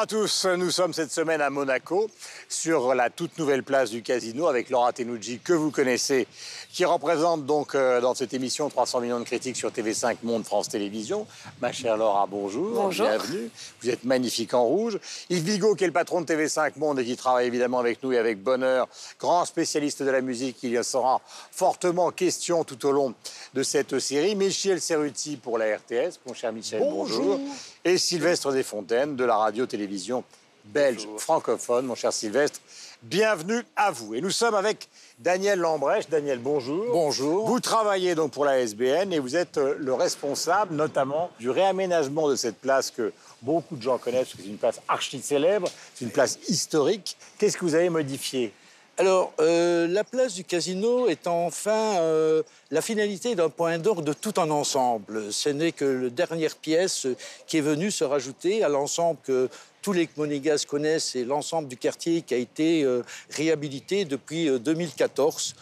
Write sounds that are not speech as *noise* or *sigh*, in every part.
à tous, nous sommes cette semaine à Monaco sur la toute nouvelle place du casino avec Laura Tenucci que vous connaissez qui représente donc euh, dans cette émission 300 millions de critiques sur TV5 Monde France Télévisions. Ma chère Laura, bonjour. Bonjour. Bienvenue. Vous êtes magnifique en rouge. Yves Bigot qui est le patron de TV5 Monde et qui travaille évidemment avec nous et avec bonheur, grand spécialiste de la musique, il y sera fortement question tout au long de cette série. Michel Cerruti pour la RTS. Mon cher Michel, bonjour. Et Sylvestre Desfontaines de la radio-télévision belge francophone. Mon cher Sylvestre, bienvenue à vous. Et nous sommes avec Daniel Lambrèche. Daniel, bonjour. Bonjour. Vous travaillez donc pour la SBN et vous êtes euh, le responsable notamment du réaménagement de cette place que beaucoup de gens connaissent, parce que c'est une place archi célèbre, c'est une place historique. Qu'est-ce que vous avez modifié? Alors, euh, la place du casino est enfin euh, la finalité d'un point d'orgue de tout un ensemble. Ce n'est que la dernière pièce qui est venue se rajouter à l'ensemble que tous les monégasques connaissent et l'ensemble du quartier qui a été euh, réhabilité depuis euh, 2014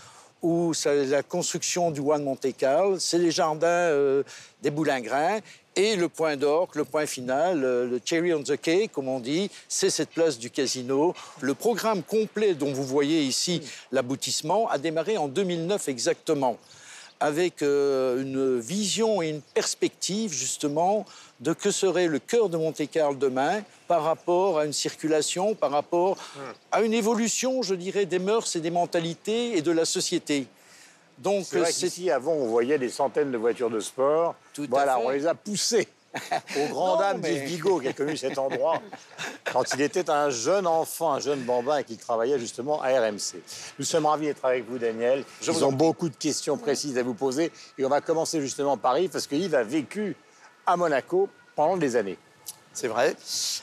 où c'est la construction du One Monte Carlo, c'est les jardins euh, des Boulingrins et le point d'orgue, le point final, euh, le cherry on the cake, comme on dit, c'est cette place du casino. Le programme complet dont vous voyez ici l'aboutissement a démarré en 2009 exactement, avec euh, une vision et une perspective justement de que serait le cœur de Monte-Carlo demain par rapport à une circulation, par rapport à une évolution, je dirais, des mœurs et des mentalités et de la société. Donc C'est qu'ici, avant, on voyait des centaines de voitures de sport. Tout à voilà, fait. on les a poussées au *laughs* grand Non, dame mais- d'Yves Bigot, qui a connu cet endroit *laughs* quand il était un jeune enfant, un jeune bambin, et qu'il travaillait justement à RMC. Nous sommes ravis d'être avec vous, Daniel. Je vous Ils en ont beaucoup de questions précises à vous poser. Et on va commencer justement par Yves, parce que Yves a vécu à Monaco pendant des années. C'est vrai.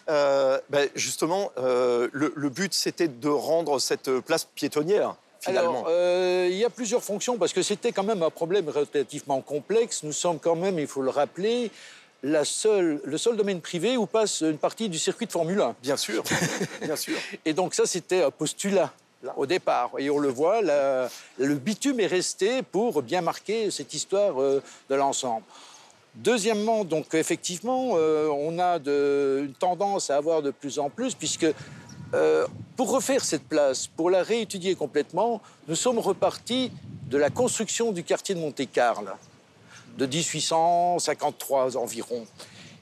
Euh, ben, justement, euh, le, le but, c'était de rendre cette place piétonnière, finalement. Alors, euh, il y a plusieurs fonctions parce que c'était quand même un problème relativement complexe. Nous sommes quand même, il faut le rappeler, la seule, le seul domaine privé où passe une partie du circuit de Formule 1. Bien sûr, *laughs* bien sûr. Et donc ça, c'était un postulat au départ. Et on le voit, la- le bitume est resté pour bien marquer cette histoire euh, de l'ensemble. Deuxièmement, donc effectivement, euh, on a de- une tendance à avoir de plus en plus, puisque euh, pour refaire cette place, pour la réétudier complètement, nous sommes repartis de la construction du quartier de Monte-Carlo, de 1853 environ.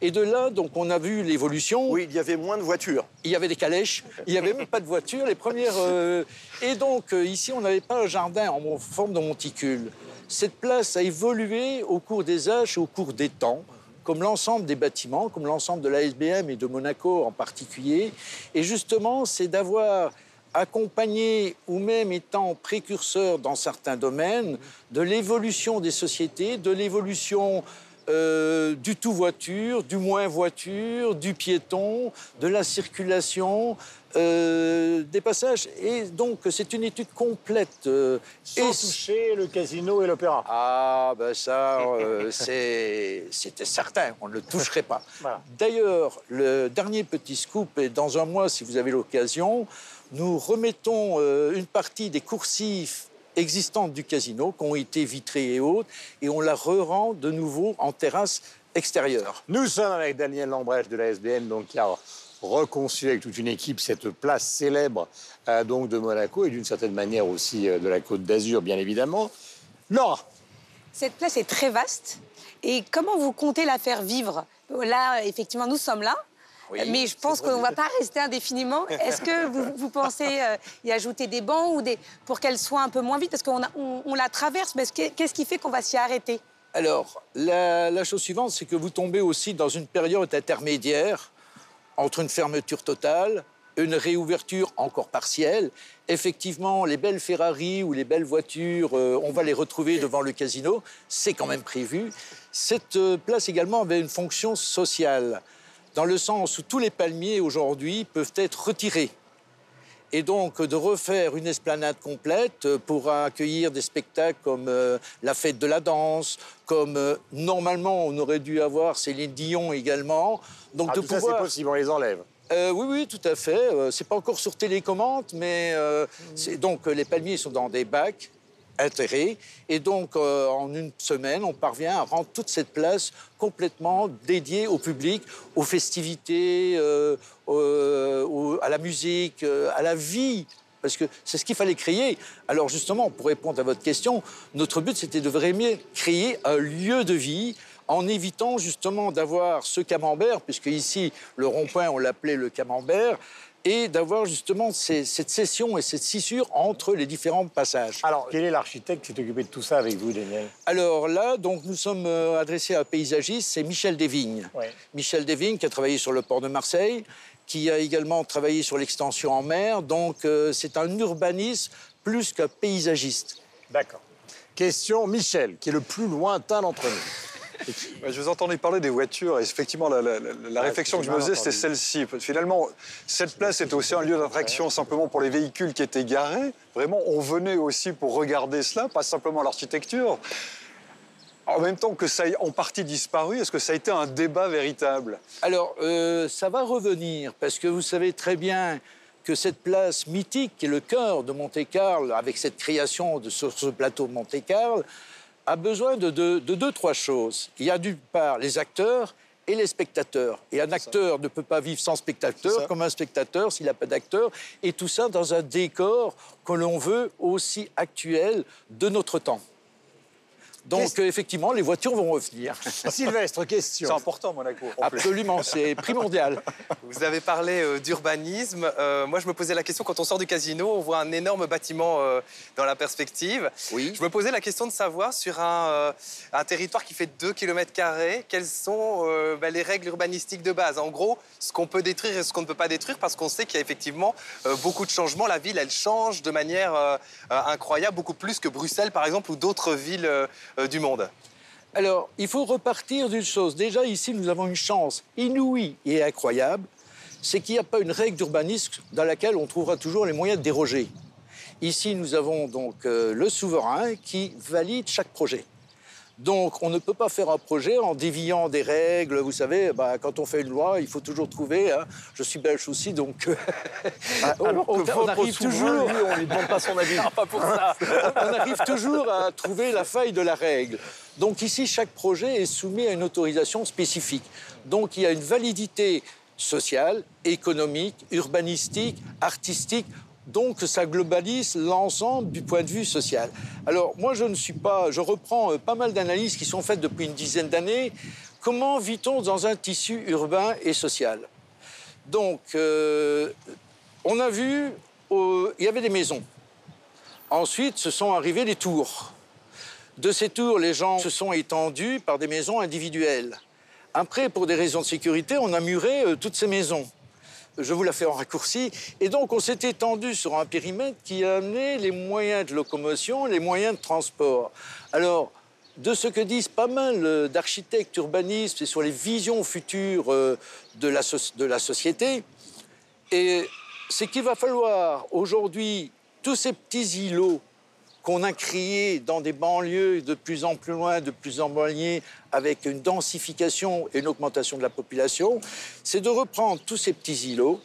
Et de là, donc, on a vu l'évolution. Oui, il y avait moins de voitures. Il y avait des calèches, il n'y avait même pas de voiture. Les premières. euh, Et donc, euh, ici, on n'avait pas un jardin en forme de monticule. Cette place a évolué au cours des âges et au cours des temps, comme l'ensemble des bâtiments, comme l'ensemble de la SBM et de Monaco en particulier. Et justement, c'est d'avoir accompagné ou même étant précurseur dans certains domaines de l'évolution des sociétés, de l'évolution euh, du tout voiture, du moins voiture, du piéton, de la circulation, euh, des passages. Et donc, c'est une étude complète. euh, Sans et- toucher le casino et l'opéra. ah, ben ça, euh, *laughs* c'était certain, on ne le toucherait pas. Voilà. D'ailleurs, le dernier petit scoop, et dans un mois, si vous avez l'occasion, nous remettons euh, une partie des coursifs existantes du casino, qui ont été vitrées et autres, et on la re-rend de nouveau en terrasse extérieure. Nous sommes avec Daniel Lambrèche de la SBN, donc, qui a reconçu avec toute une équipe cette place célèbre euh, donc, de Monaco et d'une certaine manière aussi euh, de la Côte d'Azur, bien évidemment. Laura, Cette place est très vaste. Et comment vous comptez la faire vivre? Là, effectivement, nous sommes là. Oui, mais je pense qu'on ne va pas rester indéfiniment. Est-ce que vous, vous pensez euh, y ajouter des bancs ou des, pour qu'elle soit un peu moins vite? Parce qu'on a- on, on la traverse, mais est-ce que- qu'est-ce qui fait qu'on va s'y arrêter? Alors, la, la chose suivante, c'est que vous tombez aussi dans une période intermédiaire entre une fermeture totale, une réouverture encore partielle. Effectivement, les belles Ferrari ou les belles voitures, euh, on va les retrouver devant le casino, c'est quand même prévu. Cette euh, place également avait une fonction sociale, dans le sens où tous les palmiers aujourd'hui peuvent être retirés et donc de refaire une esplanade complète pour accueillir des spectacles comme euh, la fête de la danse, comme euh, normalement on aurait dû avoir Céline Dion également. Donc ah, de tout ça c'est pouvoir. possible, on les enlève. Euh, oui, oui, tout à fait. C'est pas encore sur télécommande, mais donc les palmiers sont dans des bacs intérêt. Et donc, euh, en une semaine, on parvient à rendre toute cette place complètement dédiée au public, aux festivités, euh, à la musique, euh, à la vie. Parce que c'est ce qu'il fallait créer. Alors justement, pour répondre à votre question, notre but, c'était de vraiment créer un lieu de vie en évitant justement d'avoir ce camembert, puisque ici, le rond-point, on l'appelait le camembert, et d'avoir justement cette session et cette scissure entre les différents passages. Alors, quel est l'architecte qui s'est occupé de tout ça avec vous, Daniel? Alors là, donc, nous sommes euh, adressés à un paysagiste, c'est Michel Desvignes. Michel Desvignes qui a travaillé sur le port de Marseille, qui a également travaillé sur l'extension en mer. Donc, euh, c'est un urbaniste plus qu'un paysagiste. D'accord. Question Michel, qui est le plus lointain d'entre nous. Je vous entendais parler des voitures et effectivement, la, réflexion que je me faisais, c'était celle-ci. Finalement, cette place était aussi un lieu d'attraction simplement pour les véhicules qui étaient garés. Vraiment, on venait aussi pour regarder cela, pas simplement l'architecture. En même temps que ça ait en partie disparu, est-ce que ça a été un débat véritable? Alors, euh, ça va revenir, parce que vous savez très bien que cette place mythique, qui est le cœur de Monte-Carlo, avec cette création de, sur ce plateau de Monte-Carlo, a besoin de, deux, trois choses. Il y a d'une part les acteurs et les spectateurs. Et un acteur ne peut pas vivre sans spectateur, comme un spectateur s'il n'a pas d'acteur. Et tout ça dans un décor que l'on veut aussi actuel de notre temps. Donc, euh, effectivement, les voitures vont revenir. *laughs* Sylvestre, question. C'est important, Monaco. Absolument, c'est primordial. *laughs* Vous avez parlé euh, d'urbanisme. Euh, moi, je me posais la question, quand on sort du casino, on voit un énorme bâtiment dans la perspective. Oui. Je me posais la question de savoir, sur un, territoire qui fait 2 km, quelles sont bah, les règles urbanistiques de base? En gros, ce qu'on peut détruire et ce qu'on ne peut pas détruire, parce qu'on sait qu'il y a effectivement beaucoup de changements. La ville, elle change de manière incroyable, beaucoup plus que Bruxelles, par exemple, ou d'autres villes euh, du monde Alors, il faut repartir d'une chose. Déjà, ici, nous avons une chance inouïe et incroyable, c'est qu'il n'y a pas une règle d'urbanisme dans laquelle on trouvera toujours les moyens de déroger. Ici, nous avons donc euh, le souverain qui valide chaque projet. Donc, on ne peut pas faire un projet en déviant des règles. Vous savez, bah, quand on fait une loi, il faut toujours trouver. Hein. je suis belge aussi, donc *laughs* *laughs* alors on, on, arrive toujours. on lui demande pas son avis. *laughs* pas pour ça. on arrive toujours à trouver la faille de la règle. Donc ici, chaque projet est soumis à une autorisation spécifique. Donc il y a une validité sociale, économique, urbanistique, artistique donc ça globalise l'ensemble du point de vue social. Alors moi je ne suis pas, je reprends euh, pas mal d'analyses qui sont faites depuis une dizaine d'années. Comment vit-on dans un tissu urbain et social? Donc euh, on a vu, il y avait des maisons. Ensuite se sont arrivées les tours. De ces tours, les gens se sont étendus par des maisons individuelles. Après, pour des raisons de sécurité, on a muré euh, toutes ces maisons je vous la fais en raccourci. Et donc, on s'est étendu sur un périmètre qui a amené les moyens de locomotion, les moyens de transport. Alors, de ce que disent pas mal euh, d'architectes urbanistes et sur les visions futures euh, de la, de la société, et c'est qu'il va falloir aujourd'hui tous ces petits îlots qu'on a créé dans des banlieues de plus en plus loin, de plus en moins avec une densification et une augmentation de la population, c'est de reprendre tous ces petits îlots.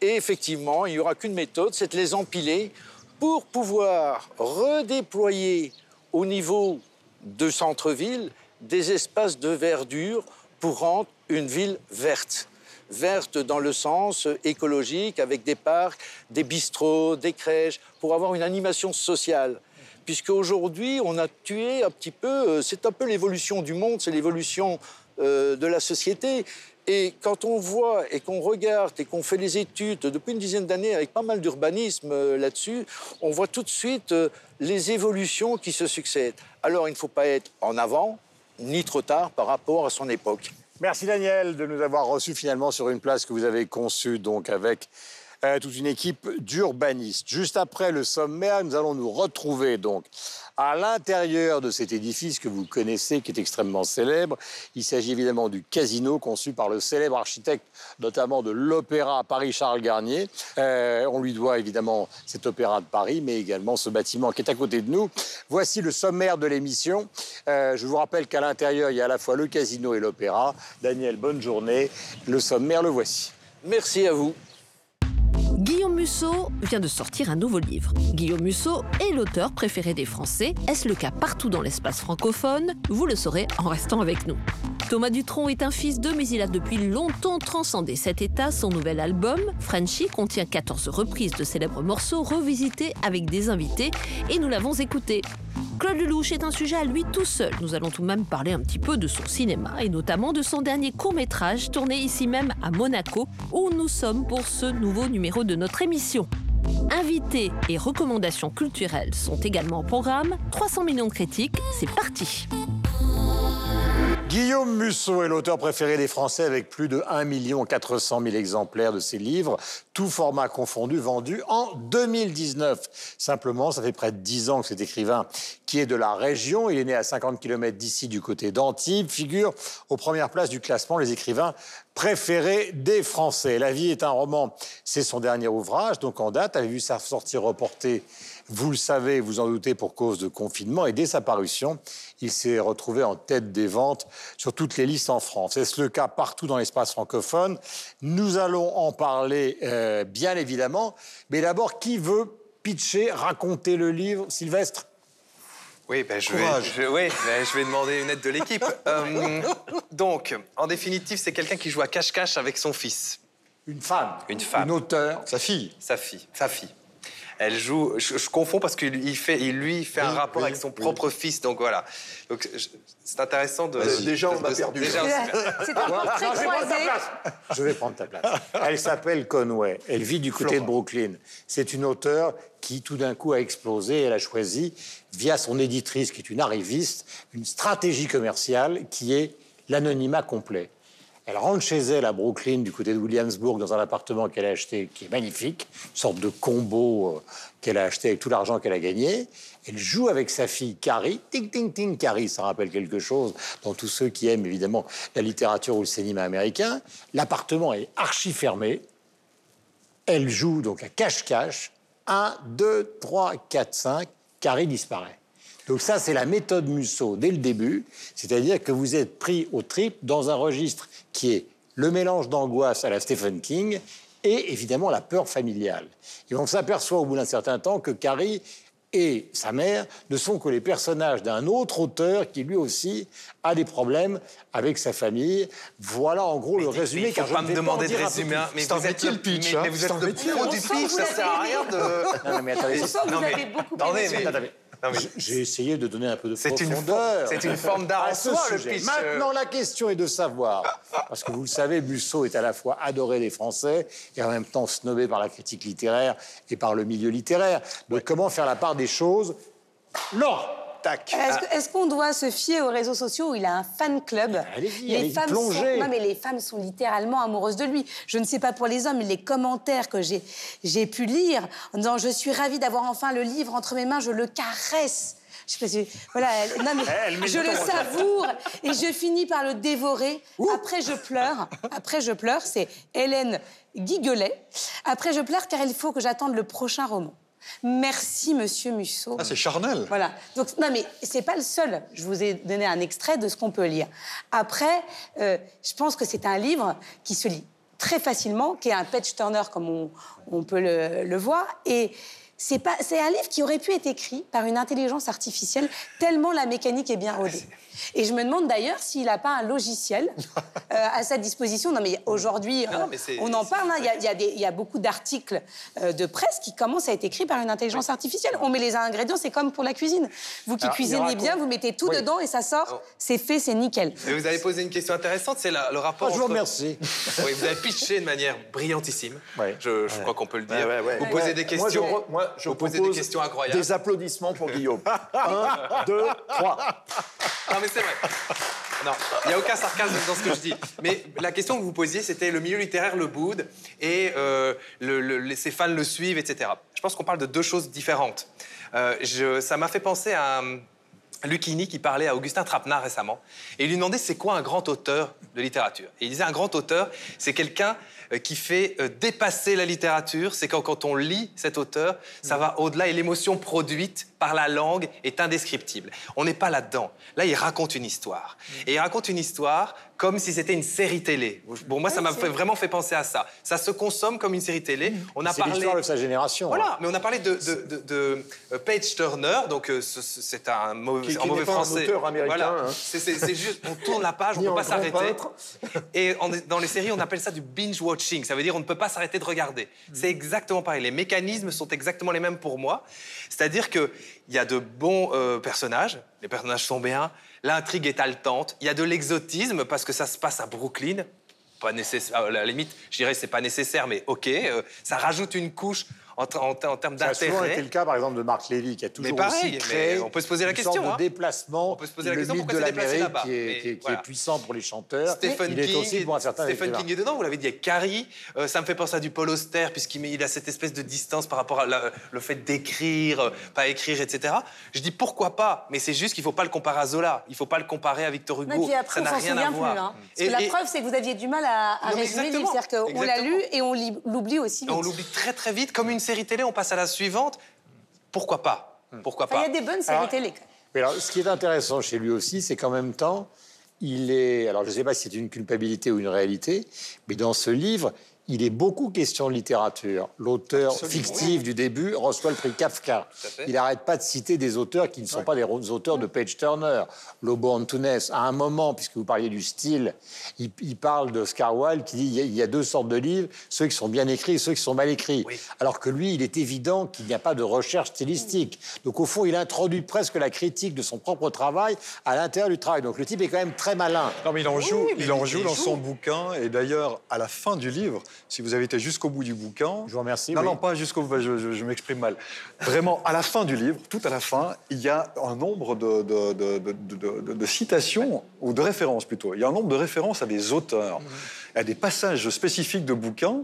Et effectivement, il n'y aura qu'une méthode, c'est de les empiler pour pouvoir redéployer au niveau de centre-ville des espaces de verdure pour rendre une ville verte. Verte dans le sens écologique, avec des parcs, des bistrots, des crèches, pour avoir une animation sociale puisque aujourd'hui, on a tué un petit peu, euh, c'est un peu l'évolution du monde, c'est l'évolution euh, de la société. Et quand on voit et qu'on regarde et qu'on fait les études depuis une dizaine d'années avec pas mal d'urbanisme euh, là-dessus, on voit tout de suite les évolutions qui se succèdent. Alors il ne faut pas être en avant ni trop tard par rapport à son époque. Merci Daniel de nous avoir reçus finalement sur une place que vous avez conçue donc avec euh, toute une équipe d'urbanistes. Juste après le sommaire, nous allons nous retrouver donc à l'intérieur de cet édifice que vous connaissez, qui est extrêmement célèbre. Il s'agit évidemment du casino conçu par le célèbre architecte, notamment de l'Opéra Paris, Charles Garnier. Euh, on lui doit évidemment cet Opéra de Paris, mais également ce bâtiment qui est à côté de nous. Voici le sommaire de l'émission. Euh, je vous rappelle qu'à l'intérieur, il y a à la fois le casino et l'Opéra. Daniel, bonne journée. Le sommaire, le voici. Merci à vous. Guillaume Musso vient de sortir un nouveau livre. Guillaume Musso est l'auteur préféré des Français. Est-ce le cas partout dans l'espace francophone? Vous le saurez en restant avec nous. Thomas Dutronc est un fils de, mais il a depuis longtemps transcendé cet état. Son nouvel album, Frenchy, contient 14 reprises de célèbres morceaux revisités avec des invités et nous l'avons écouté. Claude Lelouch est un sujet à lui tout seul. Nous allons tout de même parler un petit peu de son cinéma et notamment de son dernier court-métrage tourné ici même à Monaco où nous sommes pour ce nouveau numéro de notre émission. Invités et recommandations culturelles sont également au programme. 300 millions de critiques, c'est parti. Guillaume Musso est l'auteur préféré des Français avec plus de 1 400 000 exemplaires de ses livres, tout format confondu, vendus en 2019. Simplement, ça fait près de 10 ans que cet écrivain, qui est de la région, il est né à 50 km d'ici du côté d'Antibes, figure aux premières places du classement les écrivains préférés des Français. La vie est un roman, c'est son dernier ouvrage, donc en date, avez vu sa sortie reportée vous le savez, vous en doutez, pour cause de confinement. Et dès sa parution, il s'est retrouvé en tête des ventes sur toutes les listes en France. Est-ce le cas partout dans l'espace francophone? Nous allons en parler, euh, bien évidemment. Mais d'abord, qui veut pitcher, raconter le livre? Sylvestre? Oui, ben je, vais, je, ben je, vais, demander une aide de l'équipe. *laughs* Euh, donc, en définitive, c'est quelqu'un qui joue à cache-cache avec son fils. Une femme. Une femme. Une auteure. Sa fille. Sa fille. Sa fille. Elle joue. Je, confonds parce qu'il fait, il, lui, fait un rapport avec son propre fils. Donc voilà. Donc c'est intéressant de. Déjà, on a perdu. C'est un croisé. Je vais prendre ta place. Elle s'appelle Conway. Elle vit du côté de Brooklyn. C'est une auteure qui, tout d'un coup, a explosé. Elle a choisi, via son éditrice, qui est une arriviste, une stratégie commerciale qui est l'anonymat complet. Elle rentre chez elle à Brooklyn, du côté de Williamsburg, dans un appartement qu'elle a acheté, qui est magnifique, une sorte de combo euh, qu'elle a acheté avec tout l'argent qu'elle a gagné. Elle joue avec sa fille Carrie. Ting, ting, ting, Carrie, ça rappelle quelque chose dans tous ceux qui aiment évidemment la littérature ou le cinéma américain. L'appartement est archi fermé. Elle joue donc à cache-cache. 1, 2, 3, 4, 5. Carrie disparaît. Donc ça, c'est la méthode Musso dès le début, c'est-à-dire que vous êtes pris au trip dans un registre qui est le mélange d'angoisse à la Stephen King et évidemment la peur familiale. Et on s'aperçoit au bout d'un certain temps que Carrie et sa mère ne sont que les personnages d'un autre auteur qui lui aussi a des problèmes avec sa famille. Voilà en gros le résumé. Ne faut pas me demander de résumer. Mais vous êtes le pitch. Mais, vous êtes le pro du pitch, ça sert à rien de. Non, mais attendez. *laughs* vous avez beaucoup j'ai essayé de donner un peu de profondeur. C'est une forme d'art en soi, le pitch. Maintenant, la question est de savoir, parce que vous le savez, Musso est à la fois adoré des Français et en même temps snobé par la critique littéraire et par le milieu littéraire. Donc, comment faire la part des choses? Laure est-ce qu'on doit se fier aux réseaux sociaux où il a un fan club? Les femmes sont... Non, mais les femmes sont littéralement amoureuses de lui. Je ne sais pas pour les hommes, mais les commentaires que j'ai pu lire en disant je suis ravie d'avoir enfin le livre entre mes mains, je le caresse. Je sais pas voilà, non, mais *laughs* je le savoure et je *laughs* finis par le dévorer. Après, je pleure. Après, je pleure. C'est Hélène Guiguelet. Après, je pleure car il faut que j'attende le prochain roman. Merci, monsieur Musso. Ah, c'est charnel. Voilà. Donc, non, mais c'est pas le seul. Je vous ai donné un extrait de ce qu'on peut lire. Après, euh, je pense que c'est un livre qui se lit très facilement, qui est un patch turner comme on, peut le, le voir. Et c'est pas, c'est un livre qui aurait pu être écrit par une intelligence artificielle *laughs* tellement la mécanique est bien ah, rodée. Et je me demande d'ailleurs s'il n'a pas un logiciel *laughs* euh, à sa disposition. Non, mais aujourd'hui, euh, on en parle. Hein. Il y, y, a beaucoup d'articles euh, de presse qui commencent à être écrits par une intelligence artificielle. On met les ingrédients, c'est comme pour la cuisine. Vous qui cuisinez bien, vous mettez tout dedans et ça sort. Oh. C'est fait, c'est nickel. Et vous avez posé une question intéressante, c'est le rapport. Je vous remercie. *laughs* oui, vous avez pitché de manière brillantissime. Je, je crois qu'on peut le dire. vous posez des questions. Moi, je vous posez des questions incroyables. Des applaudissements pour Guillaume. *laughs* Un, deux, trois. Non, mais c'est vrai. Non, il n'y a aucun sarcasme dans ce que je dis. Mais la question que vous posiez, c'était le milieu littéraire le boude et euh, le, ses fans le suivent, etc. Je pense qu'on parle de deux choses différentes. Euh, je, ça m'a fait penser à Lucchini qui parlait à Augustin Trapenard récemment et il lui demandait c'est quoi un grand auteur de littérature. Et il disait un grand auteur, c'est quelqu'un euh, qui fait euh, dépasser la littérature. C'est quand, quand on lit cet auteur, ça va au-delà et l'émotion produite par la langue est indescriptible. On n'est pas là-dedans. Là, il raconte une histoire. Et il raconte une histoire comme si c'était une série télé. Bon, moi, ça m'a fait- vraiment fait penser à ça. Ça se consomme comme une série télé. On a C'est parlé. l'histoire de sa génération. hein. Voilà, mais on a parlé de, de, de- de, euh, Page Turner, donc euh, ce- ce- c'est un mauvais, Qui- en qui mauvais un français. auteur américain, Voilà. hein. C'est- juste, on tourne la page, on ne un peut pas s'arrêter. *laughs* Et en- dans les séries, on appelle ça du binge watching. Ça veut dire on ne peut pas s'arrêter de regarder. C'est exactement pareil. Les mécanismes sont exactement les mêmes pour moi. C'est-à-dire qu'il y a de bons euh, personnages, les personnages sont bien, l'intrigue est haletante, il y a de l'exotisme parce que ça se passe à Brooklyn. Pas nécessaire, à la limite, je dirais c'est pas nécessaire, mais ok, euh, ça rajoute une couche en, en- en termes Ça a souvent été d'intérêt. le cas, par exemple, de Marc Lévy, qui a toujours pareil, aussi mais créé on peut se poser la une question, sorte hein. de déplacement. On peut se poser la le question, pourquoi de l'Amérique là-bas qui, est, Mais qui est- est puissant pour les chanteurs. Stephen il est King, aussi pour un certain Stephen. King est dedans, vous l'avez dit, il y a Carrie. Euh, ça me fait penser à du Paul Auster, puisqu'il a cette espèce de distance par rapport à la- le fait d'écrire, pas écrire, etc. Je dis pourquoi pas, mais c'est juste qu'il ne faut pas le comparer à Zola, il ne faut pas le comparer à Victor Hugo. Non, et puis après, ça n'a rien à plus. voir. Hein. Parce Et- que la et- preuve, c'est que vous aviez du mal à, à Non, mais résumer le livre. exactement. C'est-à-dire qu'on l'a lu et on li- l'oublie aussi vite. on l'oublie très très vite, comme une série télé, on passe à la suivante. Pourquoi pas Pourquoi Enfin, pas il y a des bonnes séries Alors, télé. Mais alors, ce qui est intéressant chez lui aussi, c'est qu'en même temps, il est. Alors, je ne sais pas si c'est une culpabilité ou une réalité, mais dans ce livre, il est beaucoup question de littérature. L'auteur fictif du début reçoit le prix Kafka. Il n'arrête pas de citer des auteurs qui ne sont pas des auteurs de Page Turner. Lobo Antunes, à un moment, puisque vous parliez du style, il, il parle d'Oscar Wilde qui dit il y, a, deux sortes de livres, ceux qui sont bien écrits et ceux qui sont mal écrits. Oui. Alors que lui, il est évident qu'il n'y a pas de recherche stylistique. Donc au fond, il introduit presque la critique de son propre travail à l'intérieur du travail. Donc le type est quand même très malin. Non, mais il en joue, il en il joue dans joue. son bouquin. Et d'ailleurs, à la fin du livre, si vous avez été jusqu'au bout du bouquin. Je vous remercie, Non, oui. non, pas jusqu'au bout, je, je- je m'exprime mal. Vraiment, à la fin du livre, tout à la fin, il y a un nombre de, citations, ou de références plutôt. Il y a un nombre de références à des auteurs, à des passages spécifiques de bouquins.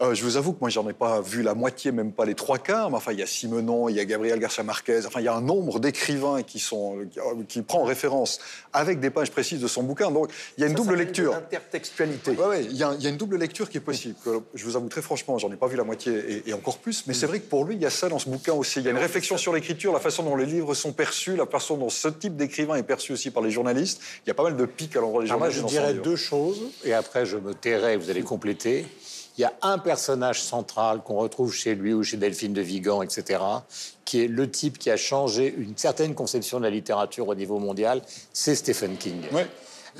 Euh, je vous avoue que moi, j'en ai pas vu la moitié, même pas les trois quarts. Mais enfin, il y a Simenon, il y a Gabriel Garcia Marquez. Enfin, il y a un nombre d'écrivains qui sont qui, qui prend en référence avec des pages précises de son bouquin. Donc, il y a une Ça double lecture. de L'intertextualité. Ouais, il y, a- il y a une double lecture qui est possible. que je vous avoue très franchement, j'en ai pas vu la moitié et, et encore plus. Mais c'est vrai que pour lui, il y a ça dans ce bouquin aussi. Il y a une réflexion sur l'écriture, la façon dont les livres sont perçus, la façon dont ce type d'écrivain est perçu aussi par les journalistes. Il y a pas mal de pics à l'endroit des Alors moi, journalistes. je dirais deux choses, et après je me tairai, vous allez compléter. Il y a un personnage central qu'on retrouve chez lui ou chez Delphine de Vigan, etc., qui est le type qui a changé une certaine conception de la littérature au niveau mondial, c'est Stephen King.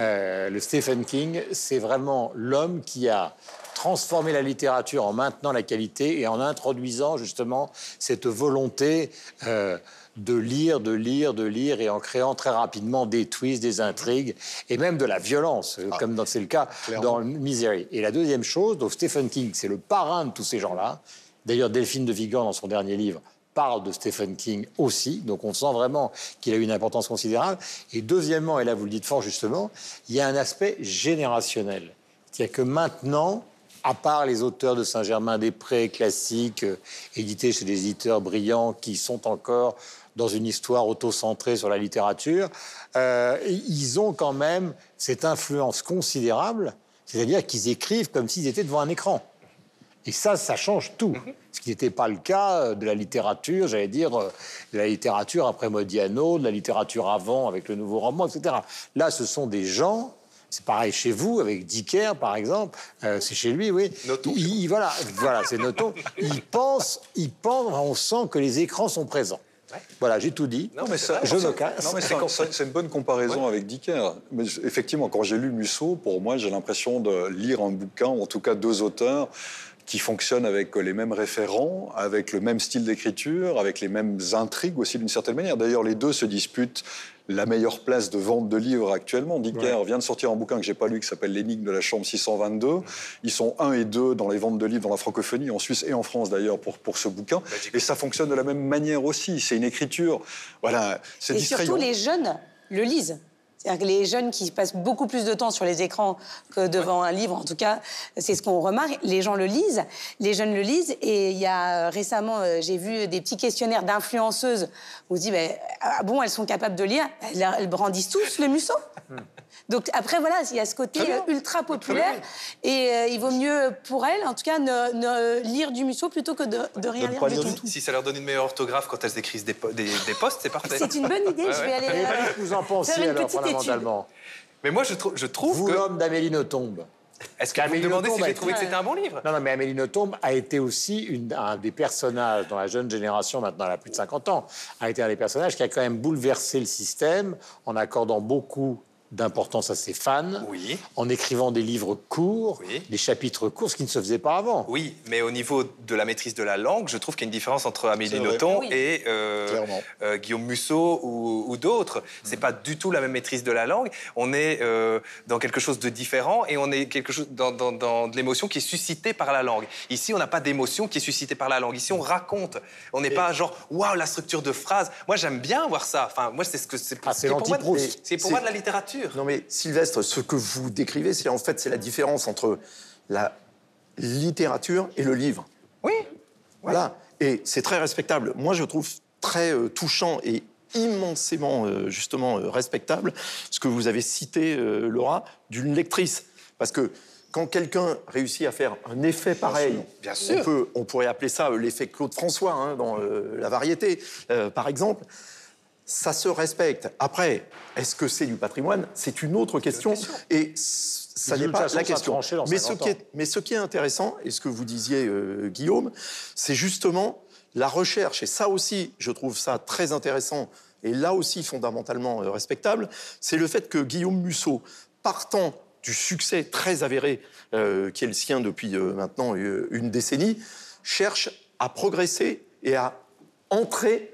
Euh, le Stephen King, c'est vraiment l'homme qui a transformé la littérature en maintenant la qualité et en introduisant justement cette volonté euh, de lire, de lire, de lire et en créant très rapidement des twists, des intrigues et même de la violence, euh, comme dans- c'est le cas dans Misery. Et la deuxième chose, donc Stephen King, c'est le parrain de tous ces gens-là. D'ailleurs, Delphine de Vigan, dans son dernier livre, parle de Stephen King aussi. Donc on sent vraiment qu'il a une importance considérable. Et deuxièmement, et là vous le dites fort justement, il y a un aspect générationnel. C'est-à-dire que maintenant, à part les auteurs de Saint-Germain-des-Prés classiques, euh, édités chez des éditeurs brillants qui sont encore dans une histoire autocentrée sur la littérature, euh, ils ont quand même cette influence considérable, c'est-à-dire qu'ils écrivent comme s'ils étaient devant un écran. Et ça, ça change tout. Ce qui n'était pas le cas euh, de la littérature, j'allais dire, euh, de la littérature après Modiano, de la littérature avant avec le nouveau roman, etc. Là, ce sont des gens. C'est pareil chez vous, avec Dicker, par exemple. Euh, c'est chez lui, oui. Noto, je Il- il- voilà, voilà, c'est Noto. *laughs* Il pense, il pense, on sent que les écrans sont présents. Voilà, j'ai tout dit. Non, mais ça- je me casse. C'est une bonne comparaison avec Dicker. Mais effectivement, quand j'ai lu Musso, pour moi, j'ai l'impression de lire un bouquin, ou en tout cas deux auteurs, qui fonctionnent avec les mêmes référents, avec le même style d'écriture, avec les mêmes intrigues aussi d'une certaine manière. D'ailleurs, les deux se disputent la meilleure place de vente de livres actuellement. Dicker vient de sortir un bouquin que j'ai pas lu qui s'appelle L'énigme de la chambre 622. Ils sont un et deux dans les ventes de livres dans la francophonie, en Suisse et en France d'ailleurs pour, pour ce bouquin. Et ça fonctionne de la même manière aussi. C'est une écriture, voilà, c'est Et distrayant. surtout, les jeunes le lisent. C'est-à-dire que les jeunes qui passent beaucoup plus de temps sur les écrans que devant un livre, en tout cas, c'est ce qu'on remarque. Les gens le lisent, les jeunes le lisent. Et il y a euh, récemment, euh, j'ai vu des petits questionnaires d'influenceuses où on se dit, ben, ah bon, elles sont capables de lire Elles, elles brandissent tous le museau. Donc après, voilà, il y a ce côté euh, ultra populaire. Et euh, il vaut mieux, pour elles, en tout cas, ne, ne lire du museau plutôt que de, de rien lire du tout. Si ça leur donne une meilleure orthographe quand elles écrivent des, po- des, des posts, c'est parfait. C'est une bonne idée, je vais aller Et euh, qu'est-ce que vous en pensez faire une alors petite fondamentalement. Mais moi, je, trou- je trouve Vous, que... l'homme d'Amélie Nothomb. Est-ce que vous me Amélie demandez si j'ai été- trouvé que c'était un bon livre? Non, non, mais Amélie Nothomb a été aussi une- un des personnages dans la jeune génération, maintenant elle a plus de 50 ans, a été un des personnages qui a quand même bouleversé le système en accordant beaucoup d'importance à ses fans, Oui. en écrivant des livres courts, Oui. des chapitres courts, ce qui ne se faisait pas avant. Oui, mais au niveau de la maîtrise de la langue, je trouve qu'il y a une différence entre Amélie. Nothomb Oui. et euh, euh, Guillaume Musso ou, ou d'autres. C'est pas du tout la même maîtrise de la langue. On est euh, dans quelque chose de différent et on est quelque chose dans, dans- dans de l'émotion qui est suscitée par la langue. Ici, on n'a pas d'émotion qui est suscitée par la langue. Ici, on raconte. On n'est pas genre waouh la structure de phrase. Moi, j'aime bien voir ça. Enfin, moi, c'est ce que c'est. Ah, c'est pour moi- l'anti-Proust. C'est pour C'est- moi de la littérature. Non mais Sylvestre, ce que vous décrivez, c'est en fait c'est la différence entre la littérature et le livre. Oui. Voilà. Et c'est très respectable. Moi, je trouve très euh, touchant et immensément, euh, justement, euh, respectable ce que vous avez cité, Laura, d'une lectrice. Parce que quand quelqu'un réussit à faire un effet pareil, Bien sûr. On, peut, on pourrait appeler ça l'effet Claude François hein, dans euh, La Variété, euh, par exemple. Ça se respecte. Après, est-ce que c'est du patrimoine? C'est une autre question. Et ça n'est pas la question. Mais ce, 50 qui est, mais ce qui est intéressant, et ce que vous disiez, euh, Guillaume, c'est justement la recherche. Et ça aussi, je trouve ça très intéressant, et là aussi fondamentalement euh, respectable, c'est le fait que Guillaume Musso, partant du succès très avéré euh, qui est le sien depuis euh, maintenant euh, une décennie, cherche à progresser et à entrer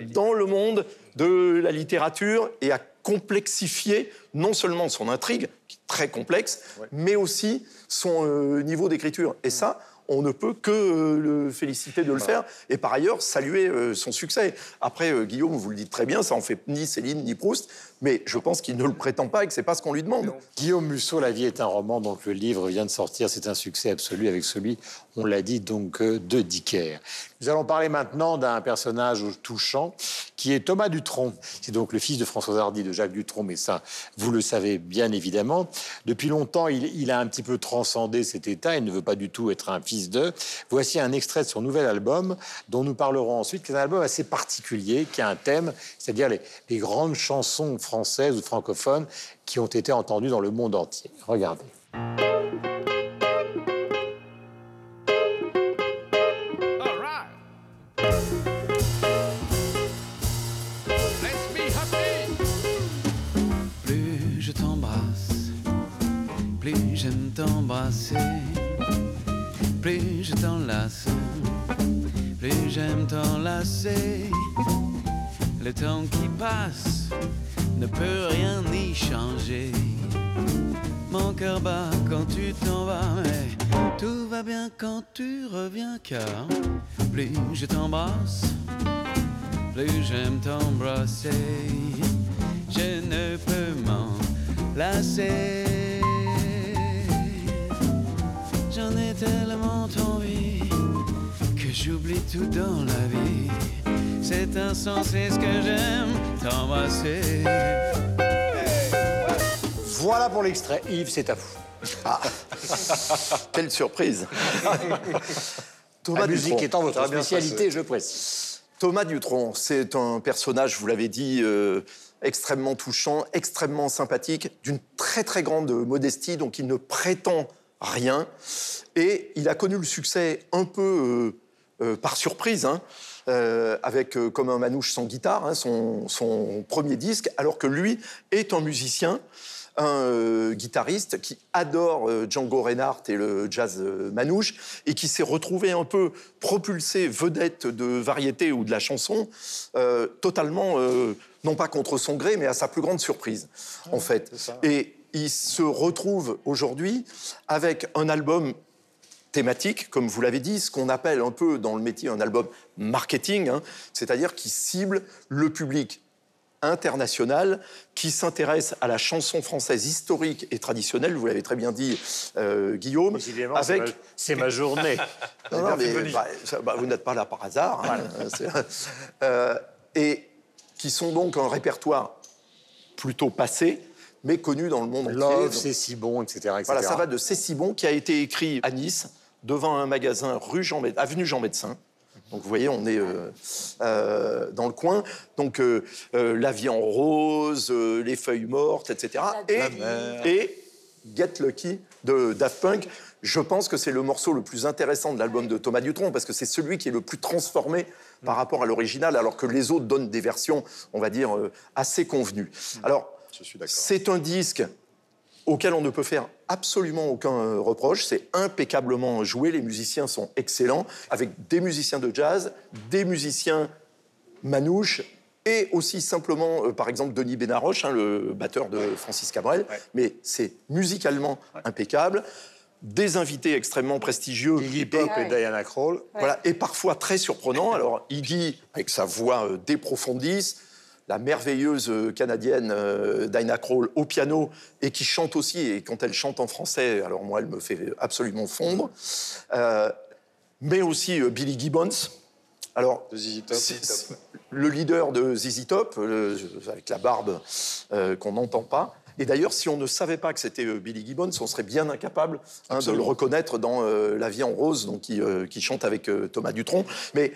dans le monde de la littérature et à complexifier non seulement son intrigue, qui est très complexe, mais aussi son euh, niveau d'écriture. Et ça, on ne peut que euh, le féliciter de le faire et par ailleurs saluer euh, son succès. Après, Guillaume, vous le dites très bien, ça en fait ni Céline ni Proust, mais je pense qu'il ne le prétend pas et que c'est pas ce qu'on lui demande. Guillaume Musso, La vie est un roman, donc le livre vient de sortir, c'est un succès absolu avec celui, on l'a dit, donc euh, de Dicker. Nous allons parler maintenant d'un personnage touchant qui est Thomas Dutronc. C'est donc le fils de François Hardy, de Jacques Dutronc, mais ça, vous le savez bien évidemment. Depuis longtemps, il, il a un petit peu transcendé cet état, il ne veut pas du tout être un fils d'eux. Voici un extrait de son nouvel album, dont nous parlerons ensuite, qui est un album assez particulier, qui a un thème, c'est-à-dire les, les grandes chansons françaises ou francophones qui ont été entendues dans le monde entier. Regardez. Ne peut rien y changer. Mon cœur bat quand tu t'en vas, mais tout va bien quand tu reviens, car plus je t'embrasse, plus j'aime t'embrasser. Je ne peux m'en lasser. J'en ai tellement envie que j'oublie tout dans la vie. C'est insensé ce que j'aime t'embrasser. Voilà pour l'extrait. Yves, c'est à vous. *laughs* Quelle surprise *laughs* Thomas La musique Dutronc. étant votre se spécialité, je précise. Thomas Dutronc, c'est un personnage, vous l'avez dit, euh, extrêmement touchant, extrêmement sympathique, d'une très très grande modestie, donc il ne prétend rien. Et il a connu le succès un peu euh, euh, par surprise, hein, euh, avec euh, Comme un manouche sans guitare, hein, son, son premier disque, alors que lui est un musicien un euh, guitariste qui adore Django Reinhardt et le jazz manouche et qui s'est retrouvé un peu propulsé vedette de variété ou de la chanson totalement non pas contre son gré mais à sa plus grande surprise en fait. et il se retrouve aujourd'hui avec un album thématique, comme vous l'avez dit, ce qu'on appelle un peu dans le métier un album marketing, hein, c'est-à-dire qui cible le public international qui s'intéresse à la chanson française historique et traditionnelle, vous l'avez très bien dit, euh, Guillaume, avec... c'est ma, journée. *laughs* Non, non, mais, bah, bah, vous n'êtes pas là par hasard. hein, *laughs* euh, et qui sont donc un répertoire plutôt passé, mais connu dans le monde entier. Love, c'est si bon, etc. etc. voilà, ça va de C'est si bon, qui a été écrit à Nice, devant un magasin rue Jean avenue Jean Médecin. Donc vous voyez, on est euh, euh, dans le coin. Donc euh, euh, la vie en rose, euh, les feuilles mortes, etc. Et, et Get Lucky de Daft Punk. Je pense que c'est le morceau le plus intéressant de l'album de Thomas Dutronc parce que c'est celui qui est le plus transformé par rapport à l'original, alors que les autres donnent des versions, on va dire, euh, assez convenues. Alors, suis d'accord. c'est un disque auquel on ne peut faire absolument aucun euh, reproche. C'est impeccablement joué. Les musiciens sont excellents, avec des musiciens de jazz, des musiciens manouches et aussi simplement, euh, par exemple, Denis Benaroche, hein, le batteur de Francis Cabrel. Mais c'est musicalement impeccable. Des invités extrêmement prestigieux. Iggy Pop et. Diana Krall. Voilà, et parfois très surprenant. Alors, Iggy, avec sa voix euh, déprofondisse, la merveilleuse euh, canadienne euh, Dinah Krall au piano, et qui chante aussi, et quand elle chante en français, alors moi, elle me fait absolument fondre. Euh, mais aussi Billy Gibbons. Alors, ZZ Top. le leader de ZZ Top, le- avec la barbe euh, qu'on n'entend pas. Et d'ailleurs, si on ne savait pas que c'était Billy Gibbons, on serait bien incapable hein, de le reconnaître dans euh, La vie en rose, donc, qui, qui chante avec Thomas Dutronc. Mais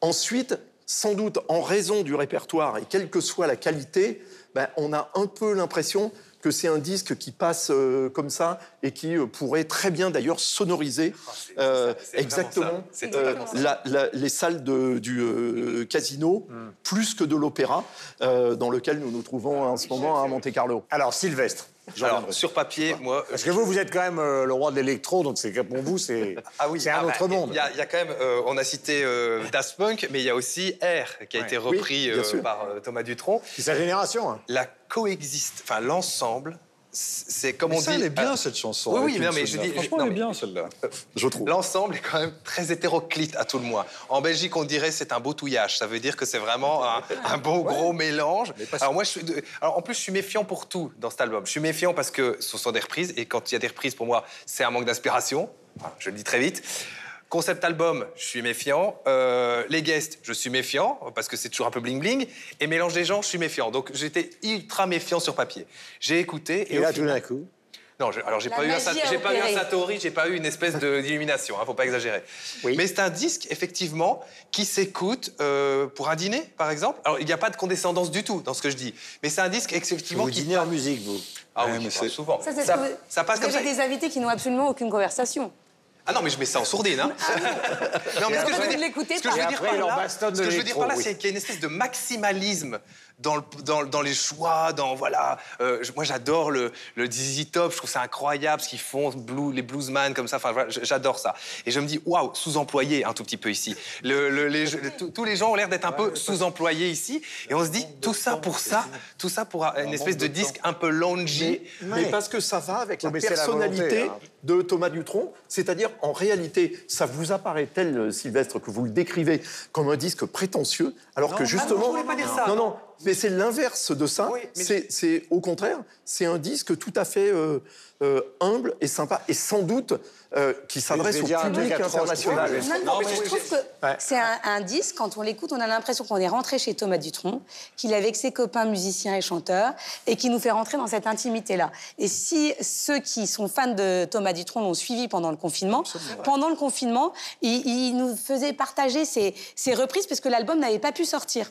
ensuite, sans doute en raison du répertoire et quelle que soit la qualité, ben, on a un peu l'impression que c'est un disque qui passe euh, comme ça et qui euh, pourrait très bien d'ailleurs sonoriser euh, exactement. C'est euh, la- la- les salles de- du euh, casino plus que de l'opéra euh, dans lequel nous nous trouvons en ce moment à Monte Carlo. Alors, Sylvestre. Alors, sur papier, moi. Parce que vous, vous êtes quand même euh, le roi de l'électro, donc c'est pour vous, c'est *laughs* Ah oui, un ah bah, autre monde. Il y, a- il y a quand même, euh, on a cité euh, Daft Punk, mais il y a aussi Air qui a Ouais. été repris euh, par Thomas Dutronc. C'est sa génération. hein. La coexiste, enfin l'ensemble, c'est comme Mais on ça, dit. elle est bien, euh, cette chanson. oui, oui, non, mais je dis- Franchement, non, elle est bien, celle-là. Je trouve. L'ensemble est quand même très hétéroclite à tout le moins. En Belgique, on dirait c'est un beau touillage. Ça veut dire que c'est vraiment un, un bon gros mélange. Alors moi, je suis Alors, en plus, je suis méfiant pour tout dans cet album. Je suis méfiant parce que ce sont des reprises et quand il y a des reprises, pour moi, c'est un manque d'inspiration. Je le dis très vite. Concept album, je suis méfiant. Euh, les guests, je suis méfiant parce que c'est toujours un peu bling bling. Et mélange des gens, je suis méfiant. Donc j'étais ultra méfiant sur papier. J'ai écouté et, Et là, tout d'un coup. non, je- alors j'ai pas, eu un, j'ai pas eu un. Satori, j'ai pas eu une espèce de- *laughs* d'illumination, hein, faut pas exagérer. Oui. Mais c'est un disque, effectivement, qui s'écoute euh, pour un dîner, par exemple. Alors il n'y a pas de condescendance du tout dans ce que je dis, mais c'est un disque, effectivement, Vous qui. dînez en musique, vous. Ah Ouais, oui, mais c'est- souvent. Ça, ça, vous- ça passe Parce comme que ça. j'ai des invités qui n'ont absolument aucune conversation. Ah non, mais je mets ça en sourdine. Hein. non, mais ce que je veux dire, ce que je veux dire après, par là, ce que je veux dire par là, c'est qu'il y a une espèce de maximalisme dans, le- dans, dans les choix, dans voilà. euh, moi, j'adore le, le ZZ Top. Je trouve ça incroyable ce qu'ils font, blue- les bluesman comme ça. Enfin, voilà, j'adore ça. Et je me dis, waouh, sous-employé un tout petit peu ici. Le- le- les- le- tous- les gens ont l'air d'être un peu sous-employés ici. Et on se dit, tout ça pour ça, tout ça pour une espèce de disque un peu loungy. Mais parce que ça va avec la personnalité volonté, hein. de Thomas Dutronc. C'est-à-dire, en réalité, ça vous apparaît tel, euh, Sylvestre, que vous le décrivez comme un disque prétentieux, alors que justement... je voulais pas dire ça. Non, non, mais c'est l'inverse de ça. Oui, c'est- au contraire, c'est un disque tout à fait euh, euh, humble et sympa, et sans doute euh, qui s'adresse au public international. Non, non, mais je trouve que Ouais. c'est un, un disque, quand on l'écoute, on a l'impression qu'on est rentré chez Thomas Dutronc, qu'il est avec ses copains musiciens et chanteurs, et qui nous fait rentrer dans cette intimité-là. Et si ceux qui sont fans de Thomas Dutronc l'ont suivi pendant le confinement, pendant le confinement, il, il nous faisait partager ses, ses reprises parce que l'album n'avait pas pu sortir.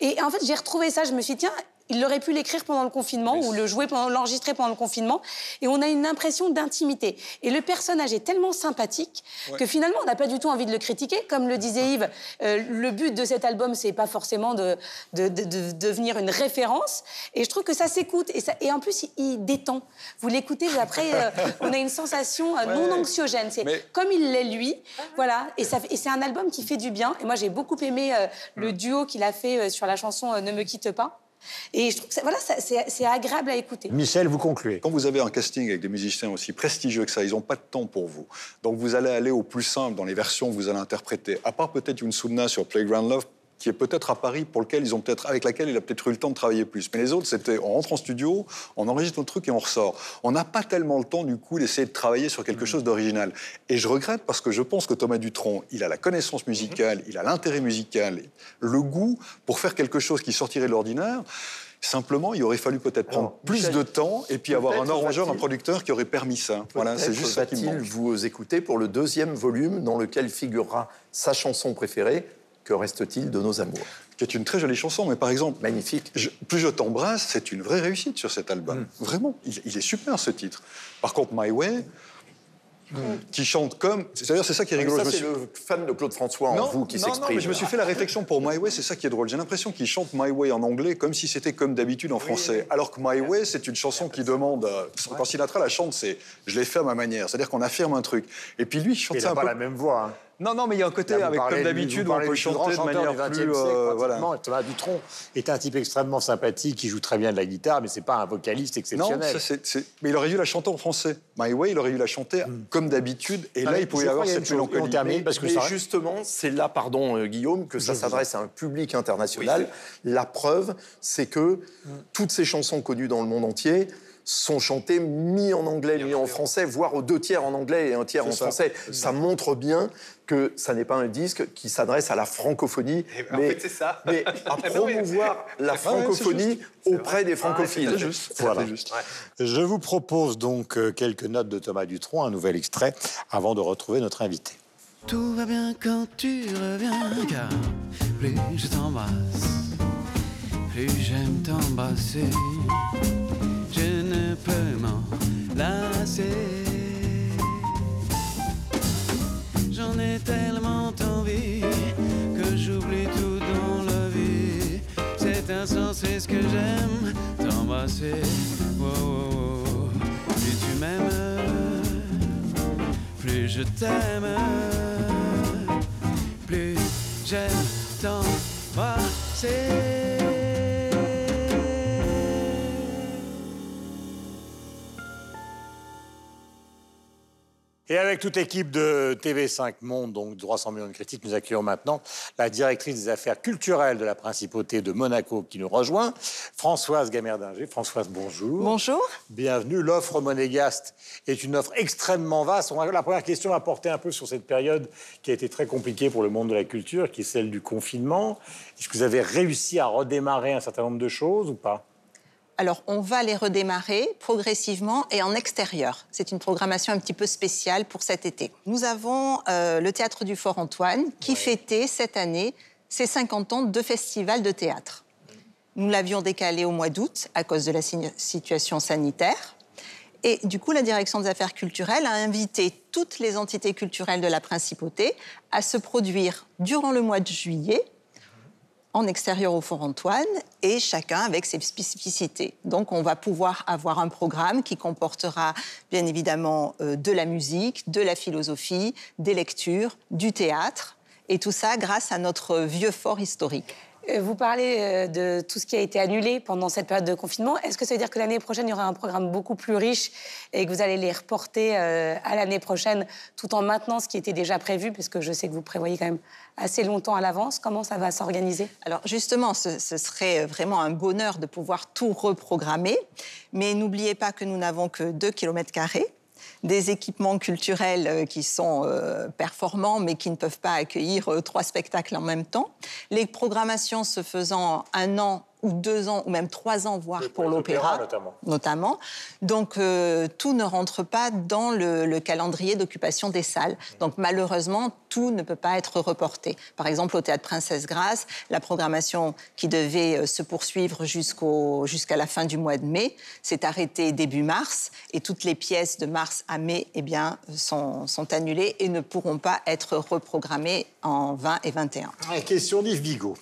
Et en fait, j'ai retrouvé ça, je me suis dit, tiens, il aurait pu l'écrire pendant le confinement ou le jouer pendant l'enregistrer pendant le confinement. Et on a une impression d'intimité. Et le personnage est tellement sympathique que finalement on n'a pas du tout envie de le critiquer. Comme le disait Yves euh, le but de cet album c'est pas forcément de, de, de- de devenir une référence. Et je trouve que ça s'écoute et, ça- et en plus il, il détend. Vous l'écoutez vous, après euh, *laughs* on a une sensation euh, non anxiogène. C'est Mais- comme il l'est lui. Voilà. Et, ça et c'est un album qui fait du bien. Et moi j'ai beaucoup aimé euh, le duo qu'il a fait euh, sur la chanson euh, Ne me quitte pas et je trouve que ça- voilà, ça- c'est c'est agréable à écouter. Michel, vous concluez. Quand vous avez un casting avec des musiciens aussi prestigieux que ça, ils n'ont pas de temps pour vous. Donc vous allez aller au plus simple dans les versions que vous allez interpréter. À part peut-être une sur Playground Love, qui est peut-être à Paris, pour lequel ils ont peut-être, avec laquelle il a peut-être eu le temps de travailler plus. Mais les autres, c'était on rentre en studio, on enregistre notre truc et on ressort. On n'a pas tellement le temps, du coup, d'essayer de travailler sur quelque chose d'original. Et je regrette parce que je pense que Thomas Dutronc, il a la connaissance musicale, il a l'intérêt musical, le goût pour faire quelque chose qui sortirait de l'ordinaire. Simplement, il aurait fallu peut-être prendre plus Michel, de temps et puis avoir un arrangeur, un producteur qui aurait permis ça. Voilà, c'est juste ça qui me manque. vous écouter pour le deuxième volume dans lequel figurera sa chanson préférée, Que reste-t-il de nos amours? Qui est une très jolie chanson, mais par exemple, Magnifique. Je- plus je t'embrasse, c'est une vraie réussite sur cet album. Mm. Vraiment, il, il est super ce titre. Par contre, My Way, qui chante comme. C'est-à-dire, c'est ça qui est rigolo. Ça, c'est suis- le fan de Claude François en vous qui non, non, s'exprime. mais je me suis fait la réflexion pour My Way, c'est ça qui est drôle. J'ai l'impression qu'il chante My Way en anglais comme si c'était comme d'habitude en français. Alors que My Way, c'est une chanson qui demande. euh, Quand Sinatra la chante, c'est je l'ai fait à ma manière. C'est-à-dire qu'on affirme un truc. Et puis lui, il chante Il ça n'a un pas peu. la même voix. hein. Non, non, mais il y a un côté Là, avec comme d'habitude on peut chanter de manière du plus. siècle, euh, voilà. Thomas Dutronc est un type extrêmement sympathique qui joue très bien de la guitare, mais c'est pas un vocaliste Non, exceptionnel. mais il aurait dû la chanter en français. My Way, il aurait dû la chanter comme d'habitude. Et Ah, là, mais il pouvait y avoir cette mélancolie. termine Mais, parce que mais ça- justement, c'est là, pardon euh, Guillaume, que ça s'adresse à un public international. La preuve, c'est que toutes ces chansons connues dans le monde entier sont chantées mi en anglais, mi en français, voire aux deux tiers en anglais et un tiers en ça. français. Ça montre bien que ça n'est pas un disque qui s'adresse à la francophonie, Eh ben, en mais, fait, c'est ça. mais à *laughs* mais- promouvoir la ouais, francophonie auprès des francophiles. Voilà. Je vous propose donc euh, quelques notes de Thomas Dutronc, un nouvel extrait, avant de retrouver notre invité. Tout va bien quand tu reviens, car plus je t'embrasse, plus j'aime t'embrasser. Je ne peux m'en lasser. J'en ai tellement envie que j'oublie tout dans la vie. C'est insensé ce que j'aime, t'embrasser. Oh. Plus tu m'aimes, plus je t'aime, plus j'aime t'embrasser. Et avec toute l'équipe de TV5 Monde, donc 300 millions de critiques, nous accueillons maintenant la directrice des affaires culturelles de la principauté de Monaco qui nous rejoint, Françoise Gamerdinger. Françoise, bonjour. Bonjour. Bienvenue. L'offre monégaste est une offre extrêmement vaste. La première question va porter un peu sur cette période qui a été très compliquée pour le monde de la culture, qui est celle du confinement. Est-ce que vous avez réussi à redémarrer un certain nombre de choses ou pas? Alors, on va les redémarrer progressivement et en extérieur. C'est une programmation un petit peu spéciale pour cet été. Nous avons euh, le Théâtre du Fort Antoine qui fêtait cette année ses 50 ans de festival de théâtre. Nous l'avions décalé au mois d'août à cause de la si- situation sanitaire. Et du coup, la direction des affaires culturelles a invité toutes les entités culturelles de la principauté à se produire durant le mois de juillet en extérieur au Fort Antoine et chacun avec ses spécificités. Donc on va pouvoir avoir un programme qui comportera bien évidemment euh, de la musique, de la philosophie, des lectures, du théâtre et tout ça grâce à notre vieux fort historique. Euh, Vous parlez euh, de tout ce qui a été annulé pendant cette période de confinement. Est-ce que ça veut dire que l'année prochaine, il y aura un programme beaucoup plus riche et que vous allez les reporter euh, à l'année prochaine tout en maintenant ce qui était déjà prévu? Parce que je sais que vous prévoyez quand même assez longtemps à l'avance. Comment ça va s'organiser? Alors justement, ce, ce serait vraiment un bonheur de pouvoir tout reprogrammer, mais n'oubliez pas que nous n'avons que 2 km des équipements culturels euh, qui sont euh, performants mais qui ne peuvent pas accueillir euh, trois spectacles en même temps. Les programmations se faisant un an ou deux ans ou même trois ans, voire pour opéras, l'opéra notamment. notamment. Donc euh, tout ne rentre pas dans le, le calendrier d'occupation des salles. Donc malheureusement, tout ne peut pas être reporté. Par exemple, au Théâtre Princesse Grace, la programmation qui devait euh, se poursuivre jusqu'au- jusqu'à la fin du mois de mai s'est arrêtée début mars et toutes les pièces de mars à mai eh bien, sont, sont annulées et ne pourront pas être reprogrammées en 20 et 21. Ah, Question d'Yves Bigot.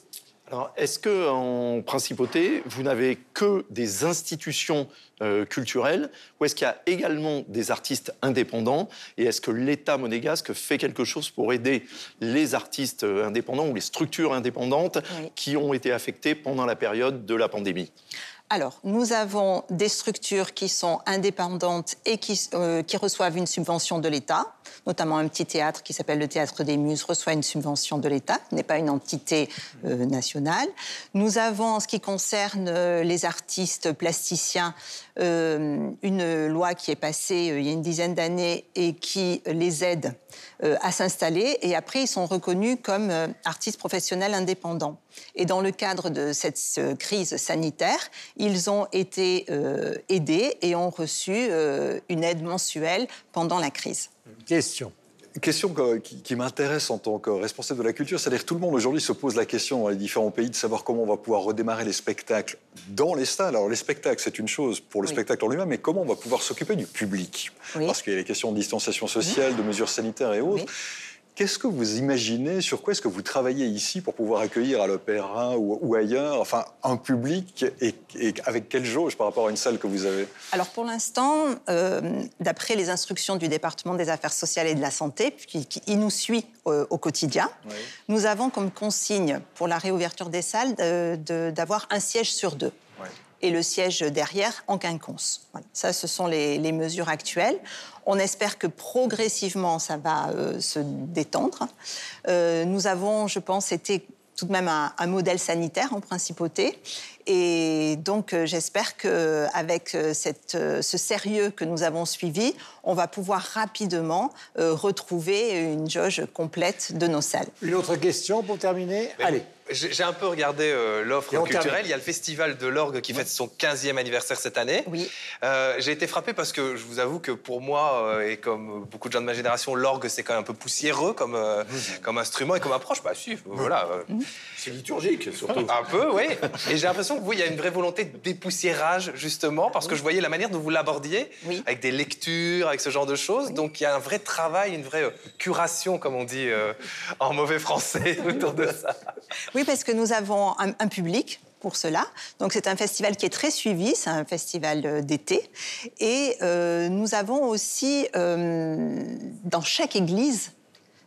Alors, est-ce que en principauté, vous n'avez que des institutions euh, culturelles ou est-ce qu'il y a également des artistes indépendants Et est-ce que l'État monégasque fait quelque chose pour aider les artistes euh, indépendants ou les structures indépendantes Oui. qui ont été affectées pendant la période de la pandémie? Alors, nous avons des structures qui sont indépendantes et qui, euh, qui reçoivent une subvention de l'État, notamment un petit théâtre qui s'appelle le Théâtre des Muses reçoit une subvention de l'État, n'est pas une entité euh, nationale. Nous avons, en ce qui concerne euh, les artistes plasticiens, euh, une loi qui est passée euh, il y a une dizaine d'années et qui les aide euh, à s'installer. Et après, ils sont reconnus comme artistes professionnels indépendants. Et dans le cadre de cette crise sanitaire, Ils ont été aidés et ont reçu une aide mensuelle pendant la crise. Question que- qui, qui m'intéresse en tant que responsable de la culture, c'est-à-dire que tout le monde aujourd'hui se pose la question dans les différents pays de savoir comment on va pouvoir redémarrer les spectacles dans les stades. Alors les spectacles, c'est une chose pour le Oui. spectacle en lui-même, mais comment on va pouvoir s'occuper du public? Oui. Parce qu'il y a les questions de distanciation sociale, de mesures sanitaires et autres. Qu'est-ce que vous imaginez, sur quoi est-ce que vous travaillez ici pour pouvoir accueillir à l'opéra ou, ou ailleurs, enfin, un public et, et avec quelle jauge par rapport à une salle que vous avez? Alors pour l'instant, euh, d'après les instructions du département des affaires sociales et de la santé, qui, qui- il nous suit euh, au quotidien, nous avons comme consigne pour la réouverture des salles d'avoir un siège sur deux. Et le siège derrière en quinconce. Voilà. Ça, ce sont les, les mesures actuelles. On espère que progressivement, ça va euh, se détendre. Euh, nous avons, je pense, été tout de même un, un modèle sanitaire en principauté. Et donc, euh, j'espère qu'avec euh, ce sérieux que nous avons suivi, on va pouvoir rapidement euh, retrouver une jauge complète de nos salles. Une autre question pour terminer? Mais Allez. J'ai un peu regardé euh, l'offre culturelle. Il y a le Festival de l'Orgue qui fête son 15e anniversaire cette année. Oui. Euh, J'ai été frappé parce que je vous avoue que pour moi, euh, et comme beaucoup de gens de ma génération, l'orgue c'est quand même un peu poussiéreux comme, euh, comme instrument et comme approche. Bah si, voilà. euh, C'est liturgique, surtout. Un peu, oui. Et j'ai l'impression que vous, il y a une vraie volonté de dépoussiérage, justement, parce que je voyais la manière dont vous l'abordiez, Oui. avec des lectures, avec ce genre de choses. Donc il y a un vrai travail, une vraie curation, comme on dit euh, en mauvais français, *laughs* autour de ça. Oui, parce que nous avons un, un public pour cela. Donc c'est un festival qui est très suivi, c'est un festival euh, d'été. Et euh, nous avons aussi euh, dans chaque église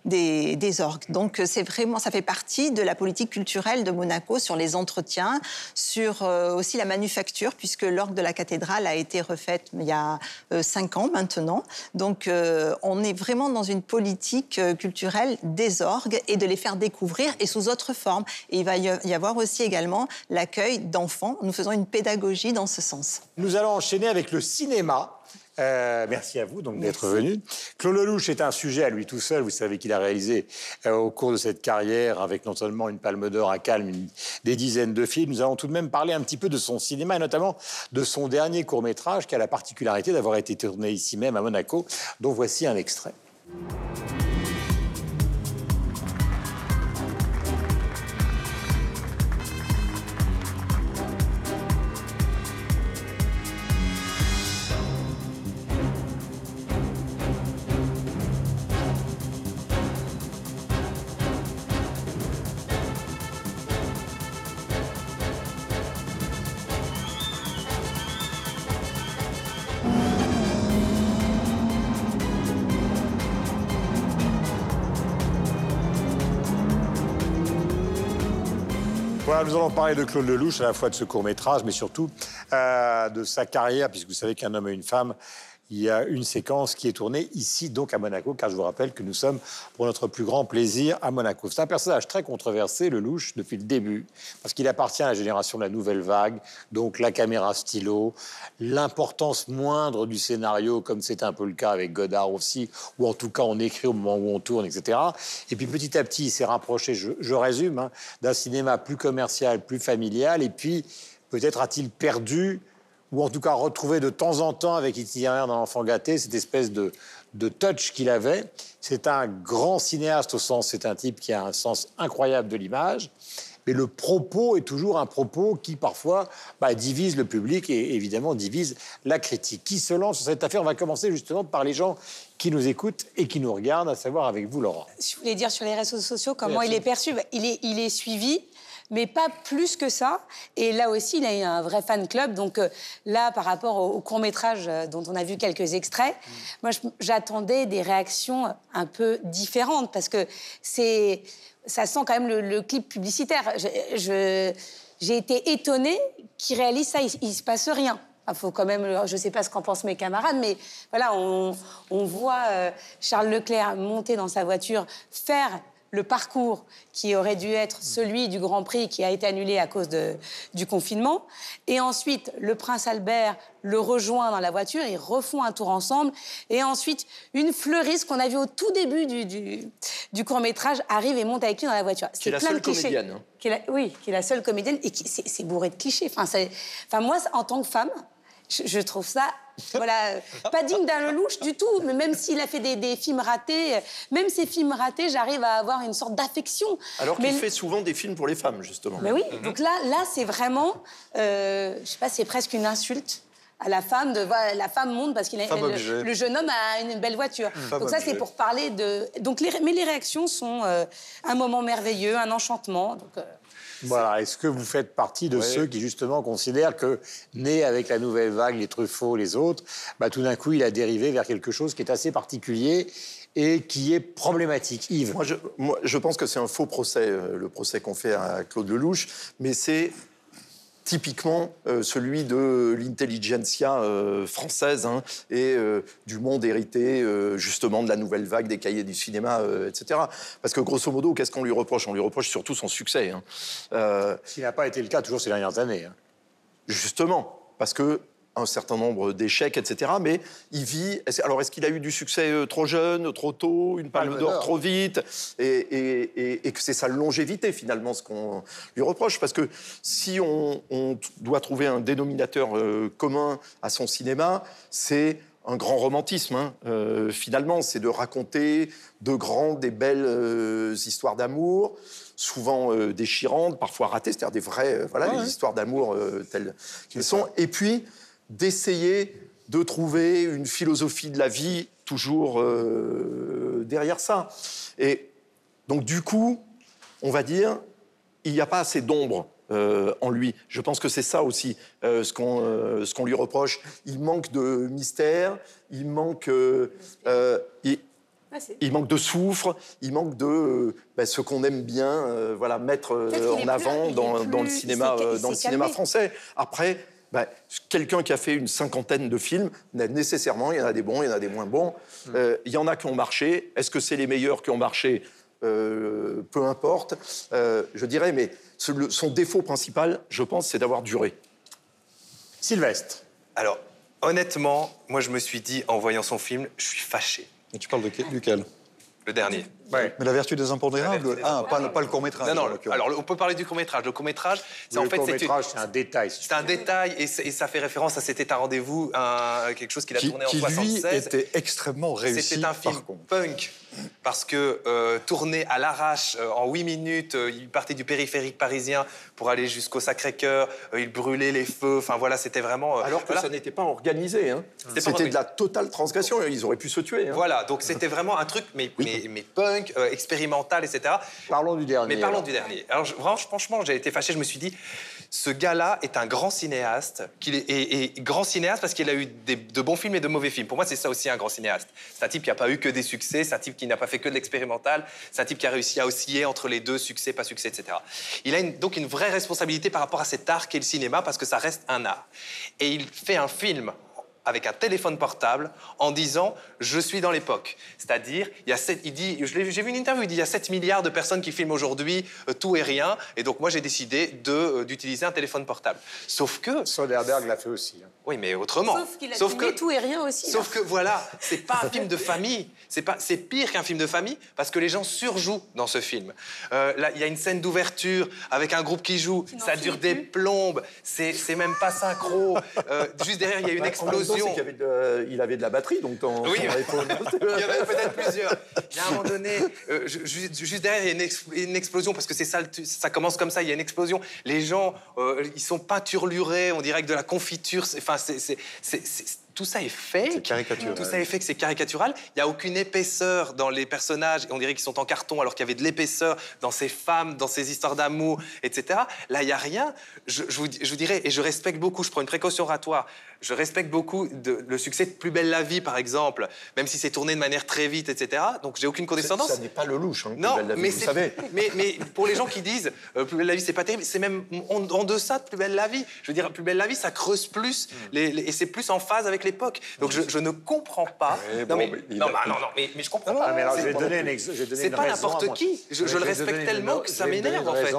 des, orgues. Donc euh, c'est vraiment, ça fait partie de la politique culturelle de Monaco sur les entretiens, sur euh, aussi la manufacture, puisque l'orgue de la cathédrale a été refaite il y a euh, cinq ans maintenant. Donc on est vraiment dans une politique culturelle des orgues et de les faire découvrir et sous autre forme. Et il va y avoir aussi également l'accueil d'enfants. Nous faisons une pédagogie dans ce sens. Nous allons enchaîner avec le cinéma. Euh, merci à vous donc d'être venu. Claude Lelouch est un sujet à lui tout seul. Vous savez qu'il a réalisé euh, au cours de cette carrière, avec non seulement une Palme d'Or à Calme, une- des dizaines de films. Nous allons tout de même parler un petit peu de son cinéma et notamment de son dernier court métrage qui a la particularité d'avoir été tourné ici même à Monaco, dont voici un extrait. Nous allons parler de Claude Lelouch, à la fois de ce court-métrage, mais surtout euh, de sa carrière, puisque vous savez qu'un homme et une femme, il y a une séquence qui est tournée ici, donc à Monaco, car je vous rappelle que nous sommes pour notre plus grand plaisir à Monaco. C'est un personnage très controversé, Lelouch, depuis le début, parce qu'il appartient à la génération de la nouvelle vague, donc la caméra stylo, l'importance moindre du scénario, comme c'est un peu le cas avec Godard aussi, ou en tout cas on écrit au moment où on tourne, etc. Et puis petit à petit, il s'est rapproché, je, je résume, hein, d'un cinéma plus commercial, plus familial, et puis peut-être a-t-il perdu ou en tout cas retrouver de temps en temps avec Itinéraire d'un enfant gâté, cette espèce de, de touch qu'il avait. C'est un grand cinéaste au sens, c'est un type qui a un sens incroyable de l'image, mais le propos est toujours un propos qui parfois bah, divise le public et évidemment divise la critique. Qui se lance sur cette affaire? On va commencer justement par les gens qui nous écoutent et qui nous regardent, à savoir avec vous, Laurent. Je voulais dire sur les réseaux sociaux comment il est perçu. Bah, Il est, il est suivi, mais pas plus que ça. Et là aussi, il a eu un vrai fan club. Donc euh, là, par rapport au, au court métrage euh, dont on a vu quelques extraits, moi, je- j'attendais des réactions un peu différentes parce que c'est, ça sent quand même le, le clip publicitaire. Je- je- j'ai été étonnée qu'il réalise ça. Il, il se passe rien. Il faut quand même, je ne sais pas ce qu'en pensent mes camarades, mais voilà, on, on voit euh, Charles Leclerc monter dans sa voiture, faire le parcours qui aurait dû être celui du Grand Prix qui a été annulé à cause de- du confinement. Et ensuite, le prince Albert le rejoint dans la voiture, ils refont un tour ensemble. Et ensuite, une fleuriste qu'on a vue au tout début du, du, du court-métrage arrive et monte avec lui dans la voiture. Qui est la plein de seule clichés. comédienne, hein. Qui est la- oui, qui est la seule comédienne et qui c'est c'est bourré de clichés. Enfin, c'est- enfin, moi, en tant que femme, je, je trouve ça, voilà, pas digne d'un Lelouch du tout. Mais même s'il a fait des, des films ratés, même ces films ratés, j'arrive à avoir une sorte d'affection. Alors Mais qu'il fait souvent des films pour les femmes, justement. mais oui, donc là, là c'est vraiment, euh, je sais pas, c'est presque une insulte à la femme de voilà, la femme monte parce qu'il a le, jeune homme a une belle voiture. Femme donc ça c'est pour parler de donc les, mais les réactions sont euh, un moment merveilleux, un enchantement. Donc euh, Voilà. Est-ce que vous faites partie de Ouais. ceux qui, justement, considèrent que, né avec la nouvelle vague, les Truffaut, les autres, bah, tout d'un coup, il a dérivé vers quelque chose qui est assez particulier et qui est problématique. Yves Moi je, moi, je pense que c'est un faux procès, euh, le procès qu'on fait à Claude Lelouch, mais c'est typiquement euh, celui de l'intelligentsia euh, française hein, et euh, du monde hérité justement de la nouvelle vague des cahiers du cinéma, etc. Parce que grosso modo, qu'est-ce qu'on lui reproche? On lui reproche surtout son succès. hein. Ce qui n'a pas été le cas toujours ces dernières années. hein. Justement, parce que un certain nombre d'échecs, etc. Mais il vit. Alors, est-ce qu'il a eu du succès euh, trop jeune, trop tôt, une palme Palme d'or trop vite, et, et- et- et que c'est sa longévité finalement ce qu'on lui reproche Parce que si on, doit trouver un dénominateur euh, commun à son cinéma, c'est un grand romantisme. hein. Euh, finalement, c'est de raconter de grandes et belles euh, histoires d'amour, souvent euh, déchirantes, parfois ratées, c'est-à-dire des vraies, voilà, les histoires d'amour telles qu'elles sont. Et puis d'essayer de trouver une philosophie de la vie toujours euh, derrière ça. Et donc du coup, on va dire, il n'y a pas assez d'ombre euh, en lui. Je pense que c'est ça aussi euh, ce qu'on euh, ce qu'on lui reproche. Il manque de mystère, il manque, euh, il, manque de soufre, il manque de ben, ce qu'on aime bien, voilà, mettre en avant dans, dans le cinéma, dans le cinéma français. Après, ben, quelqu'un qui a fait une cinquantaine de films, n'a- nécessairement, il y en a des bons, il y en a des moins bons. Hmm. Euh, il y en a qui ont marché. Est-ce que c'est les meilleurs qui ont marché? Euh, Peu importe. Euh, je dirais, mais ce- le- son défaut principal, je pense, c'est d'avoir duré. Sylvestre. Alors, honnêtement, moi, je me suis dit, en voyant son film, je suis fâché. Et tu parles de quel- duquel? Le dernier. Ouais. Mais la vertu des impondérables des Ah, pas, le- pas le court-métrage. Non, non, alors on peut parler du court-métrage. Le court-métrage, c'est en fait c'est un détail. si c'est un détail et, ça fait référence à C'était un rendez-vous, quelque chose qu'il a qui, tourné en qui, lui 76. était extrêmement réussi. C'était un film par punk parce que euh, tourné à l'arrache euh, en 8 minutes, euh, il partait du périphérique parisien pour aller jusqu'au Sacré-Cœur, euh, il brûlait les feux, enfin voilà, c'était vraiment... Alors que voilà. ça n'était pas organisé. hein. C'était de la totale transgression. Ils auraient pu se tuer. hein. Voilà, donc c'était vraiment un truc, mais, mais, mais punk, euh, expérimental, etc. Parlons du dernier. Mais parlons alors. du dernier. Alors, je- vraiment, franchement, j'ai été fâché. Je me suis dit, ce gars-là est un grand cinéaste. Qu'il est, et, et grand cinéaste parce qu'il a eu des- de bons films et de mauvais films. Pour moi, c'est ça aussi un grand cinéaste. C'est un type qui n'a pas eu que des succès. C'est un type qui n'a pas fait que de l'expérimental. C'est un type qui a réussi à osciller entre les deux, succès, pas succès, etc. Il a une- donc une vraie responsabilité par rapport à cet art qu'est le cinéma parce que ça reste un art. Et il fait un film avec un téléphone portable en disant je suis dans l'époque. C'est-à-dire, il y a sept- il dit, j'ai vu une interview, il dit il y a 7 milliards de personnes qui filment aujourd'hui euh, tout et rien, et donc moi j'ai décidé de, euh, d'utiliser un téléphone portable. Sauf que, Soderbergh l'a fait aussi. hein. oui, mais autrement. Sauf qu'il a Sauf filmé que- tout et rien aussi. hein. Sauf que voilà, c'est pas un film de famille. C'est pas, c'est pire qu'un film de famille parce que les gens surjouent dans ce film. Euh, là, il y a une scène d'ouverture avec un groupe qui joue. Ça dure des plus. plombes. C'est, c'est même pas synchro. Euh, juste derrière, il y a une En c'est qu'il avait de- il avait de la batterie, donc ton, Oui, ton *laughs* il y en avait peut-être plusieurs. Il y a un moment donné, euh, ju- juste, derrière, il y a une, ex- une explosion, parce que c'est ça, ça commence comme ça, il y a une explosion. Les gens, euh, ils sont peinturlurés, on dirait que de la confiture. Enfin, c'est, tout ça est fake. C'est caricatural. Tout ça est fake, c'est caricatural. Il n'y a aucune épaisseur dans les personnages. On dirait qu'ils sont en carton, alors qu'il y avait de l'épaisseur dans ces femmes, dans ces histoires d'amour, etc. Là, il n'y a rien. Je, je vous, je vous dirais, et je respecte beaucoup, je prends une précaution oratoire, je respecte beaucoup de- le succès de Plus belle la vie, par exemple, même si c'est tourné de manière très vite, etc. Donc, j'ai aucune condescendance. Ça n'est pas le louche, hein, Non, Plus belle la vie, mais, vous savez. mais, mais pour les gens qui disent euh, Plus belle la vie, c'est pas terrible, c'est même en, en deçà de Plus belle la vie. Je veux dire, Plus belle la vie, ça creuse plus Mm. les- les- et c'est plus en phase avec l'époque. Donc je, je ne comprends pas. Ouais, non, bon, mais, non, a- bah, non, non, mais, mais je comprends Ah, pas. mais alors, je C'est- vais donner ex- C'est pas n'importe qui. Je- je le respecte tellement que ça m'énerve, en fait.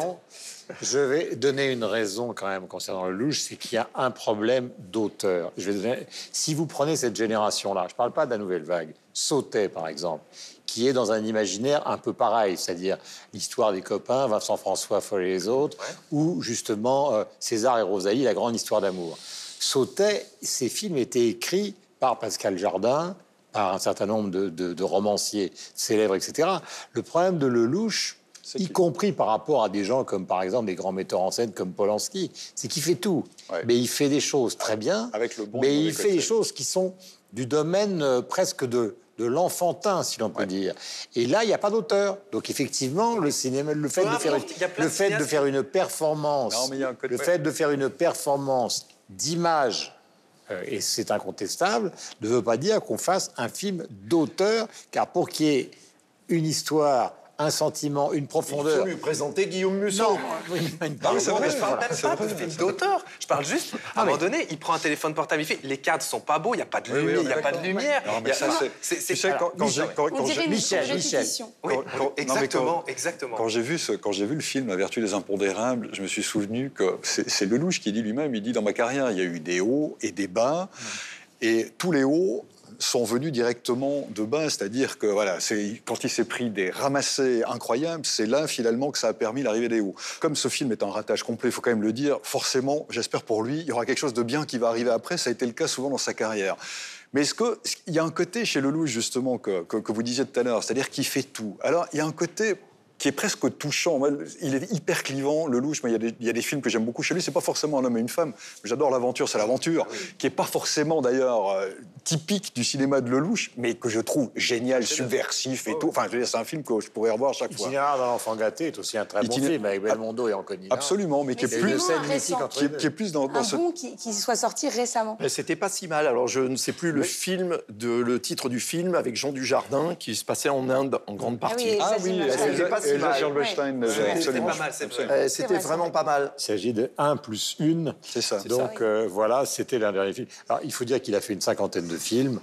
Je vais donner une raison quand même concernant le louche, c'est qu'il y a un problème d'auteur. Je vais donner- Si vous prenez cette génération-là, je ne parle pas de la nouvelle vague, Sautet par exemple, qui est dans un imaginaire un peu pareil, c'est-à-dire l'histoire des copains, Vincent François, Foll et les autres, ou justement euh, César et Rosalie, la grande histoire d'amour. Sautet, ces films étaient écrits par Pascal Jardin, par un certain nombre de, de- de romanciers célèbres, etc. Le problème de Lelouch, y compris par rapport à des gens comme par exemple des grands metteurs en scène comme Polanski, c'est qu'il fait tout. Ouais. Mais il fait des choses très bien, Avec le bon mais il fait des choses qui sont du domaine euh, presque de, de l'enfantin, si l'on peut dire. Et là, il n'y a pas d'auteur. Donc effectivement, le cinéma, le fait, de faire, le fait de une performance, Non, un le fait de faire une performance d'image, euh, et c'est incontestable, ne veut pas dire qu'on fasse un film d'auteur, car pour qu'il y ait une histoire, un sentiment, une Il faut profondeur. lui présenter Guillaume Musso. Non, oui, une c'est vrai, Je parle même pas de film d'auteur. Je parle juste, à Ah, un moment mais- donné, il prend un téléphone portable, il fait les cadres sont pas beaux, il n'y a pas de lumière, il n'y a pas de lumière. Non, c'est. quand, j'ai. Michel, non, mais exactement, exactement. Quand j'ai vu, ce- quand j'ai vu le film La vertu des impondérables, je me suis souvenu que c'est c'est Lelouch qui dit lui-même, il dit dans ma carrière, il y a eu des hauts et des bas, et tous les hauts sont venus directement de bas, c'est-à-dire que voilà, quand il s'est pris des ramassés incroyables, c'est là finalement que ça a permis l'arrivée des hauts. Comme ce film est un ratage complet, il faut quand même le dire, forcément, j'espère pour lui, il y aura quelque chose de bien qui va arriver après, ça a été le cas souvent dans sa carrière. Mais est-ce qu'il y a un côté chez Lelouch, justement, que, que, que vous disiez tout à l'heure, c'est-à-dire qu'il fait tout? Alors, il y a un côté qui est presque touchant. Moi, il est hyper clivant, Lelouch. Mais il y a des, il y a des films que j'aime beaucoup chez lui. C'est pas forcément un homme et une femme. J'adore l'aventure, c'est l'aventure, qui est pas forcément d'ailleurs euh, typique du cinéma de Lelouch, mais que je trouve génial, subversif et tout. Enfin, je veux dire, c'est un film que je pourrais revoir chaque fois. Itinéraire d'un enfant gâté est aussi un très bon film avec Belmondo et Anconina. Absolument, mais qui est plus, qui est, deux. qui est plus dans, dans Un ce. bon qui, qui soit sorti récemment. Mais C'était pas si mal. Alors, je ne sais plus le film, de, le titre du film avec Jean Dujardin qui se passait en Inde en grande Ah partie. oui, Ah oui, c'était Elsa- pas si Elsa. Silverstein, euh, C'était absolument. Euh, C'était vraiment pas mal. Il s'agit de 1 plus 1. C'est ça. Donc euh, voilà, c'était l'un dernier film. Alors il faut dire qu'il a fait une cinquantaine de films,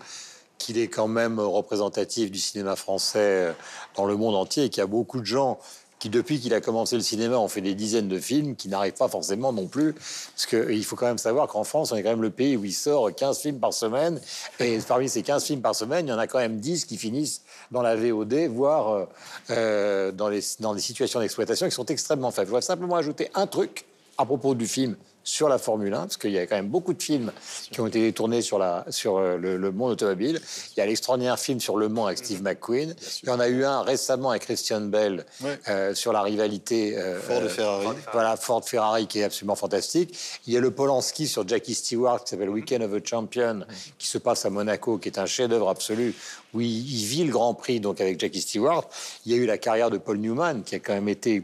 qu'il est quand même représentatif du cinéma français dans le monde entier et qu'il y a beaucoup de gens qui, depuis qu'il a commencé le cinéma, ont fait des dizaines de films qui n'arrivent pas forcément non plus. Parce qu'il faut quand même savoir qu'en France, on est quand même le pays où il sort 15 films par semaine. Et parmi ces 15 films par semaine, il y en a quand même 10 qui finissent dans la VOD, voire euh, euh, dans, les, dans des situations d'exploitation qui sont extrêmement faibles. Je voudrais simplement ajouter un truc à propos du film sur la Formule 1, parce qu'il y a quand même beaucoup de films qui ont été tournés sur, la, sur euh, le, le monde automobile. Il y a l'extraordinaire film sur Le Mans avec Steve McQueen. Il y en a eu un récemment avec Christian Bell Ouais. euh, sur la rivalité euh, Ford et euh, Ferrari. Voilà, Ford Ferrari qui est absolument fantastique. Il y a le Polanski sur Jackie Stewart qui s'appelle Weekend of a Champion, qui se passe à Monaco, qui est un chef-d'œuvre absolu, où il, il vit le Grand Prix donc avec Jackie Stewart. Il y a eu la carrière de Paul Newman, qui a quand même été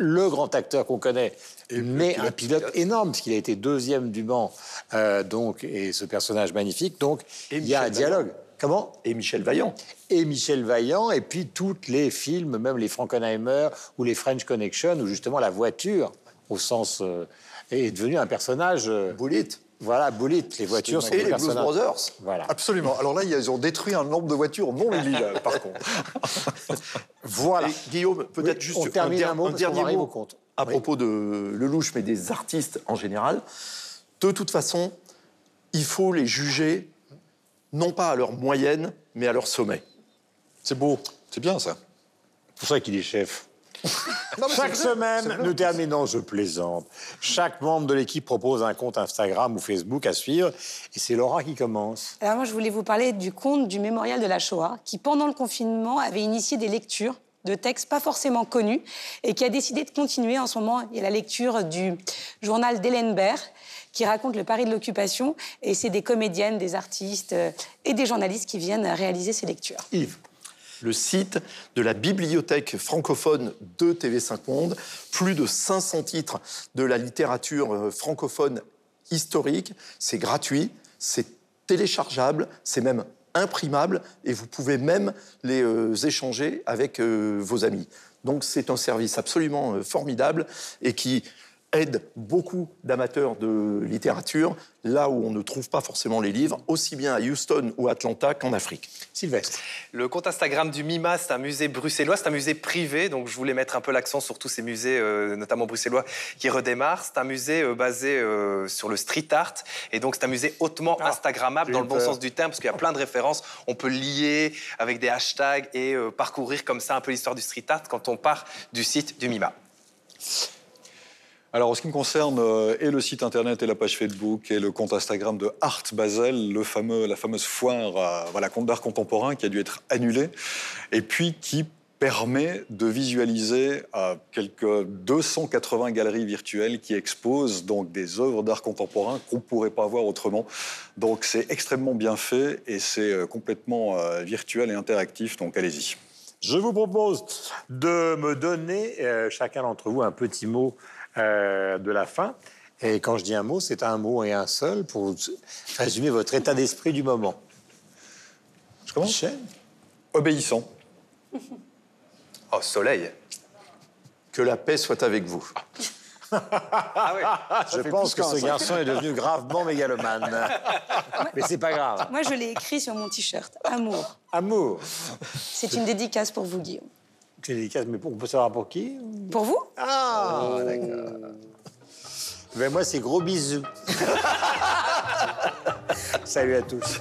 le grand acteur qu'on connaît, mais un pilote énorme, parce qu'il a été deuxième du Mans, euh, donc, et ce personnage magnifique. Donc, Et il y a un dialogue. Comment? Et Michel Vaillant. et Michel Vaillant, et puis tous les films, même les Frankenheimer ou les French Connection, où justement la voiture, au sens, euh, est devenue un personnage. euh. Voilà, Bullitt, les voitures sont Et les Blues. Brothers. Voilà. Absolument. Alors là, ils ont détruit un nombre de voitures non lila, *laughs* par contre. Voilà. Et Guillaume, peut-être Oui, juste on termine der- un mot, qu'on dernier mot au compte. à Oui. propos de Lelouch, mais des artistes en général. De toute façon, il faut les juger non pas à leur moyenne, mais à leur sommet. C'est beau. C'est bien, ça. C'est pour ça qu'il est chef. *laughs* Non, Chaque semaine, nous terminons, je plaisante. Chaque membre de l'équipe propose un compte Instagram ou Facebook à suivre, et c'est Laura qui commence. Alors moi, je voulais vous parler du conte du mémorial de la Shoah, qui pendant le confinement avait initié des lectures de textes pas forcément connus et qui a décidé de continuer en ce moment. Il y a la lecture du journal d'Hélène Baird qui raconte le Paris de l'occupation et c'est des comédiennes, des artistes euh, et des journalistes qui viennent réaliser ces lectures. Yves. Le site de la bibliothèque francophone de TV5 Monde, plus de 500 titres de la littérature euh, francophone historique. C'est gratuit, c'est téléchargeable, c'est même imprimable et vous pouvez même les euh, échanger avec euh, vos amis. Donc c'est un service absolument formidable et qui aide beaucoup d'amateurs de littérature là où on ne trouve pas forcément les livres, aussi bien à Houston ou Atlanta qu'en Afrique. Sylvestre. Le compte Instagram du MIMA, c'est un musée bruxellois, c'est un musée privé, donc je voulais mettre un peu l'accent sur tous ces musées, euh, notamment bruxellois, qui redémarrent. C'est un musée euh, basé euh, sur le street art, et donc c'est un musée hautement Ah, Instagrammable dans le bon peur. sens du terme, parce qu'il y a plein de références. On peut lier avec des hashtags et euh, parcourir comme ça un peu l'histoire du street art quand on part du site du MIMA. Alors, en ce qui me concerne, euh, et le site internet, et la page Facebook, et le compte Instagram de Art Basel, le fameux, la fameuse foire voilà, compte d'art contemporain qui a dû être annulée, et puis qui permet de visualiser euh, quelques 280 galeries virtuelles qui exposent donc des œuvres d'art contemporain qu'on ne pourrait pas voir autrement. Donc c'est extrêmement bien fait et c'est euh, complètement euh, virtuel et interactif, donc allez-y. Je vous propose de me donner, euh, chacun d'entre vous, un petit mot euh, de la fin. Et quand je dis un mot, c'est un mot et un seul pour résumer votre état d'esprit du moment. Je commence Michel Obéissant. Oh, soleil Que la paix soit avec vous. Ah oui *laughs* Je pense que ce garçon est devenu gravement mégalomane. Mais c'est pas grave. Moi, je l'ai écrit sur mon t-shirt. Amour. Amour. C'est une dédicace pour vous, Guillaume. C'est délicat, mais pour- on peut savoir pour qui Pour vous? Ah, d'accord. Ben moi, c'est gros bisous. *laughs* Salut à tous.